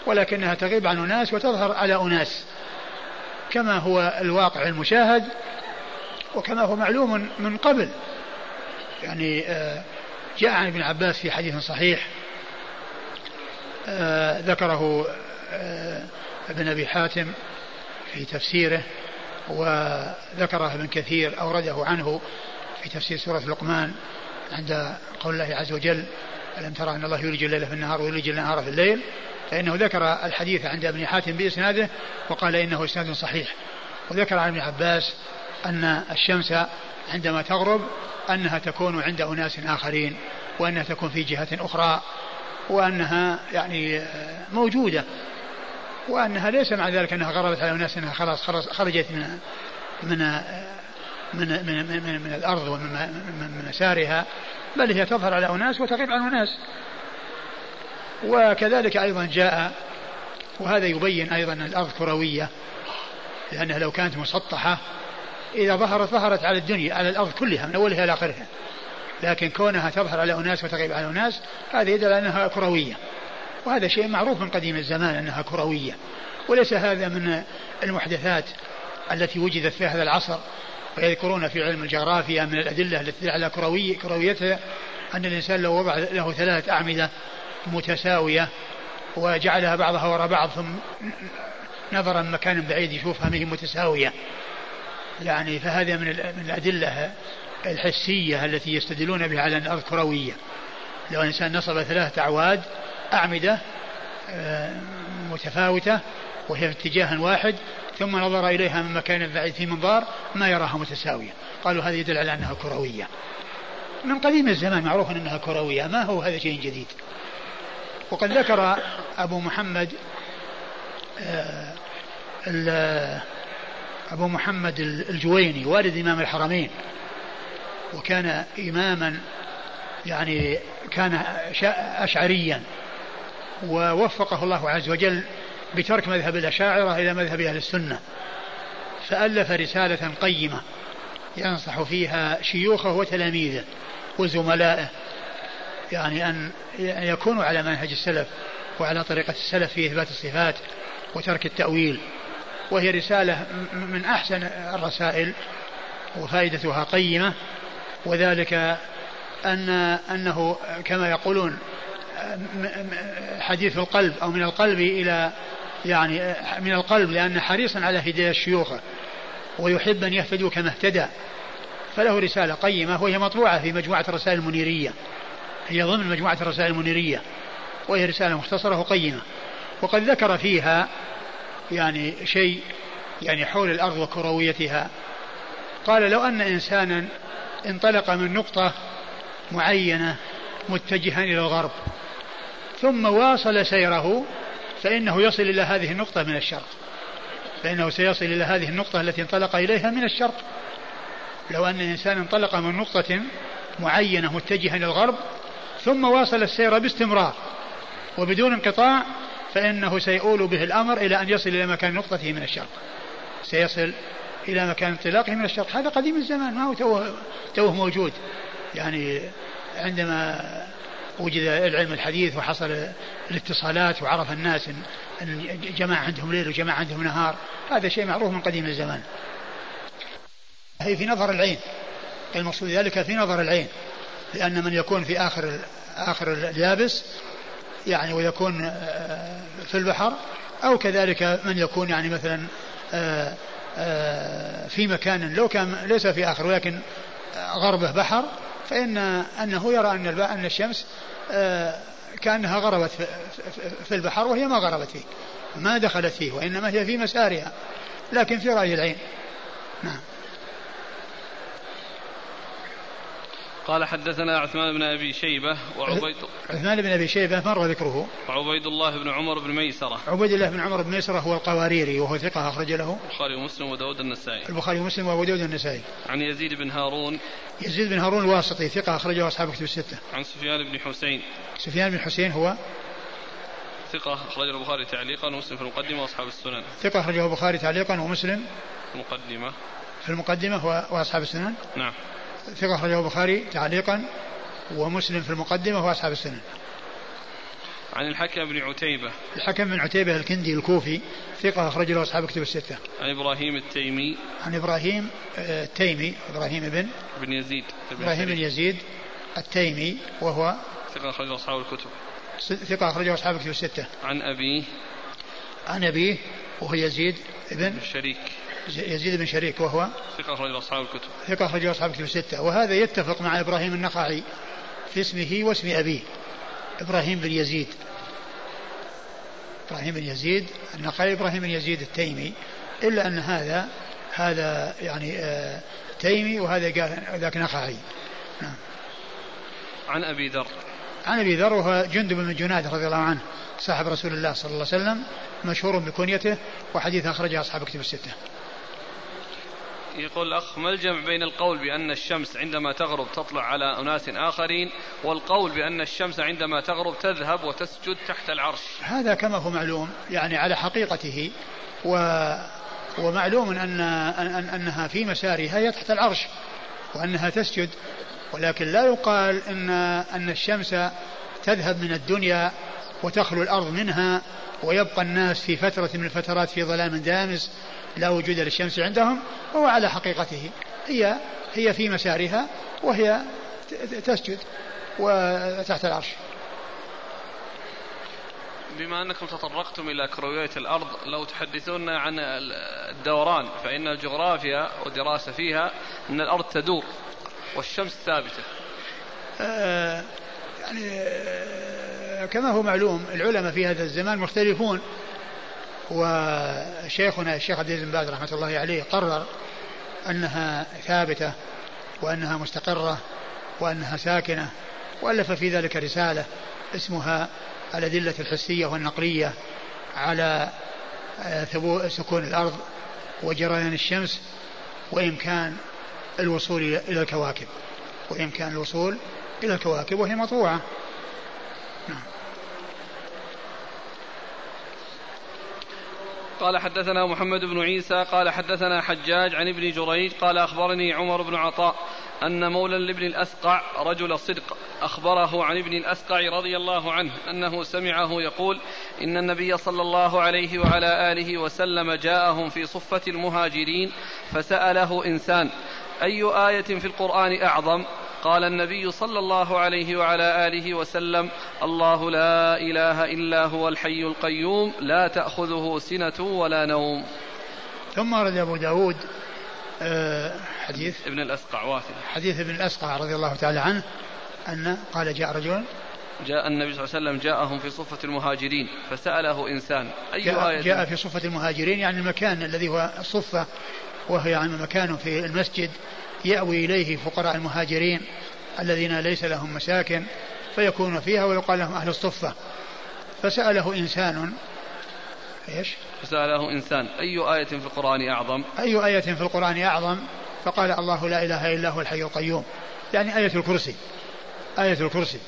Speaker 1: ولكنها تغيب عن أناس وتظهر على أناس كما هو الواقع المشاهد وكما هو معلوم من قبل. يعني آه، جاء عن ابن عباس في حديث صحيح آه، ذكره آه، ابن أبي حاتم في تفسيره وذكره ابن كثير أورده عنه في تفسير سورة لقمان عند قول الله عز وجل ألم ترى أن الله يولج الليل في النهار ويولج النهار في الليل؟ فإنه ذكر الحديث عند ابن حاتم بإسناده وقال إنه إسناد صحيح. وذكر عن ابن عباس أن الشمس عندما تغرب أنها تكون عند أناس آخرين وأنها تكون في جهة أخرى وأنها يعني موجودة وأنها ليس مع ذلك أنها غربت على أناس أنها خلاص خرجت من من من من, من, من الأرض ومن من مسارها بل هي تظهر على أناس وتغيب عن أناس. وكذلك أيضا جاء وهذا يبين أيضا أن الأرض كروية لأنها لو كانت مسطحة إذا ظهرت ظهرت على الدنيا على الأرض كلها من أولها إلى آخرها. لكن كونها تظهر على أناس وتغيب على أناس هذا يدل أنها كروية. وهذا شيء معروف من قديم الزمان أنها كروية. وليس هذا من المحدثات التي وجدت في هذا العصر. ويذكرون في علم الجغرافيا من الأدلة التي على كروية كرويتها أن الإنسان لو وضع له ثلاثة أعمدة متساوية وجعلها بعضها وراء بعض ثم نظرا مكان بعيد يشوفها ما هي متساوية. يعني فهذا من من الأدلة الحسية التي يستدلون بها على أن الأرض كروية. لو الإنسان نصب ثلاثة أعواد أعمدة آه، متفاوتة وهي في اتجاه واحد ثم نظر إليها من مكان بعيد في منظار ما يراها متساوية. قالوا هذا يدل على أنها كروية. من قديم الزمان معروف أنها كروية. ما هو هذا شيء جديد؟ وقد ذكر أبو محمد آه، أبو محمد الجويني والد إمام الحرمين. وكان إماما يعني كان أشعريا. ووفقه الله عز وجل بترك مذهب الأشاعرة إلى مذهب أهل السنة. فألف رسالة قيمة ينصح فيها شيوخه وتلاميذه وزملائه يعني أن يكونوا على منهج السلف وعلى طريقة السلف في إثبات الصفات وترك التأويل. وهي رسالة من أحسن الرسائل وفائدتها قيمة. وذلك أن أنه كما يقولون حديث القلب أو من القلب إلى يعني من القلب لأن حريصا على هداية شيوخه ويحب أن يهتدوا كما اهتدى. فله رسالة قيمة وهي مطبوعة في مجموعة الرسائل المنيرية. هي ضمن مجموعة الرسائل المنيرية وهي رسالة مختصرة وقيمة. وقد ذكر فيها يعني شيء يعني حول الأرض وكرويتها. قال لو أن إنسانا انطلق من نقطة معينة متجها إلى الغرب ثم واصل سيره فإنه يصل إلى هذه النقطة من الشرق فإنه سيصل إلى هذه النقطة التي انطلق إليها من الشرق لو أن الإنسان انطلق من نقطة معينة متجهة إلى الغرب ثم واصل السير باستمرار وبدون انقطاع فإنه سيؤول به الأمر إلى أن يصل إلى مكان نقطته من الشرق سيصل إلى مكان انطلاقه من الشرق هذا قديم الزمان ما هو توه, توه موجود. يعني عندما وجد العلم الحديث وحصل الاتصالات وعرف الناس أن جماعة عندهم ليل وجماعة عندهم نهار هذا شيء معروف من قديم الزمان. هي في نظر العين. المقصود ذلك في نظر العين. لأن من يكون في آخر آخر اليابس يعني ويكون آه، في البحر أو كذلك من يكون يعني مثلا آه، آه، في مكان لو كان ليس في آخر ولكن غربه بحر فإن أنه يرى أن أن الشمس كأنها غربت في البحر وهي ما غربت فيه ما دخلت فيه وإنما هي في مسارها لكن في رأي العين. نعم.
Speaker 2: قال حدثنا عثمان بن أبي شيبة وعبيد
Speaker 1: عثمان بن أبي شيبة مر ذكره
Speaker 2: وعبيد الله بن عمر بن ميسرة
Speaker 1: عبيد الله بن عمر بن ميسرة هو القواريري وهو ثقة أخرج له
Speaker 2: البخاري ومسلم وداود النسائي
Speaker 1: البخاري ومسلم وابو داود النسائي
Speaker 2: عن يزيد بن هارون
Speaker 1: يزيد بن هارون الواسطي ثقة أخرجه أصحاب كتب الستة
Speaker 2: عن سفيان بن حسين
Speaker 1: سفيان بن حسين هو
Speaker 2: ثقة أخرجه البخاري تعليقا ومسلم في المقدمة وأصحاب السنن.
Speaker 1: ثقة أخرجه البخاري تعليقا ومسلم
Speaker 2: في المقدمة.
Speaker 1: في المقدمة وأصحاب السنن.
Speaker 2: نعم.
Speaker 1: ثقة أخرجه البخاري تعليقا ومسلم في المقدمة وأصحاب السنن
Speaker 2: عن الحكم بن عتيبة.
Speaker 1: الحكم بن عتيبة الكندي الكوفي ثقة أخرج له أصحاب كتب الستة.
Speaker 2: عن إبراهيم التيمي.
Speaker 1: عن إبراهيم آه، التيمي إبراهيم بن
Speaker 2: بن يزيد.
Speaker 1: إبراهيم بن يزيد التيمي وهو
Speaker 2: ثقة أخرجه أصحاب الكتب.
Speaker 1: ثقة أخرجه أصحاب الكتب الستة.
Speaker 2: عن أبيه.
Speaker 1: عن أبيه وهو يزيد بن
Speaker 2: الشريك.
Speaker 1: يزيد بن شريك وهو
Speaker 2: ثقة أخرجه أصحاب الكتب.
Speaker 1: ثقة أخرجه أصحاب الكتب الستة. وهذا يتفق مع إبراهيم النخعي في اسمه واسم أبيه إبراهيم بن يزيد. إبراهيم بن يزيد النخعي إبراهيم بن يزيد التيمي. إلا أن هذا هذا يعني آه تيمي وهذا ذاك نخعي. نعم.
Speaker 2: عن أبي ذر.
Speaker 1: عن أبي ذر وهو جندب بن جناد رضي الله عنه صاحب رسول الله صلى الله عليه وسلم مشهور بكنيته وحديث أخرجه أصحاب كتب الستة.
Speaker 2: يقول الأخ ما الجمع بين القول بأن الشمس عندما تغرب تطلع على أناس آخرين والقول بأن الشمس عندما تغرب تذهب وتسجد تحت العرش؟
Speaker 1: هذا كما هو معلوم يعني على حقيقته و ومعلوم أن أن أنها في مسارها هي تحت العرش وأنها تسجد ولكن لا يقال أن أن الشمس تذهب من الدنيا وتخلو الأرض منها ويبقى الناس في فترة من الفترات في ظلام دامس لا وجود للشمس عندهم وهو على حقيقته. هي هي في مسارها وهي تسجد وتحت العرش.
Speaker 2: بما أنكم تطرقتم إلى كرويه الأرض لو تحدثونا عن الدوران فإن الجغرافيا ودراسه فيها أن الأرض تدور والشمس ثابتة.
Speaker 1: آه يعني آه كما هو معلوم العلماء في هذا الزمان مختلفون. وشيخنا الشيخ عبد العزيز بن باز رحمة الله عليه قرر أنها ثابتة وأنها مستقرة وأنها ساكنة وألف في ذلك رسالة اسمها الأدلة الحسية والنقلية على آه، سكون الأرض وجريان الشمس وإمكان الوصول إلى الكواكب وإمكان الوصول إلى الكواكب وهي مطبوعة.
Speaker 2: قال حدثنا محمد بن عيسى قال حدثنا حجاج عن ابن جريج قال أخبرني عمر بن عطاء أن مولى لابن الأسقع رجل صدق أخبره عن ابن الأسقع رضي الله عنه أنه سمعه يقول إن النبي صلى الله عليه وعلى آله وسلم جاءهم في صفة المهاجرين فسأله إنسان أي آية في القرآن أعظم؟ قال النبي صلى الله عليه وعلى آله وسلم الله لا إله إلا هو الحي القيوم لا تأخذه سنة ولا نوم.
Speaker 1: ثم ورد أبو داود آه، حديث.
Speaker 2: ابن الأسقع واثل
Speaker 1: حديث ابن الأسقع رضي الله تعالى عنه أن قال جاء رجل.
Speaker 2: جاء النبي صلى الله عليه وسلم جاءهم في صفة المهاجرين فسأله إنسان أي
Speaker 1: جاء, آية جاء في صفة المهاجرين يعني المكان الذي هو الصفة وهو يعني مكان في المسجد يأوي إليه فقراء المهاجرين الذين ليس لهم مساكن فيكون فيها ويقال لهم أهل الصفة فسأله إنسان إيش؟
Speaker 2: فسأله إنسان أي آية في القرآن أعظم؟
Speaker 1: أي آية في القرآن أعظم؟ فقال الله لا إله إلا هو الحي القيوم يعني آية الكرسي آية الكرسي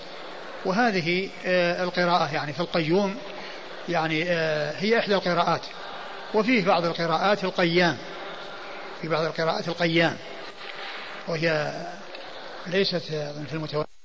Speaker 1: وهذه آه، القراءة يعني في القيوم يعني آه، هي إحدى القراءات وفيه بعض القراءات القيام في بعض القراءات القيام وهي ليست في المتواتر.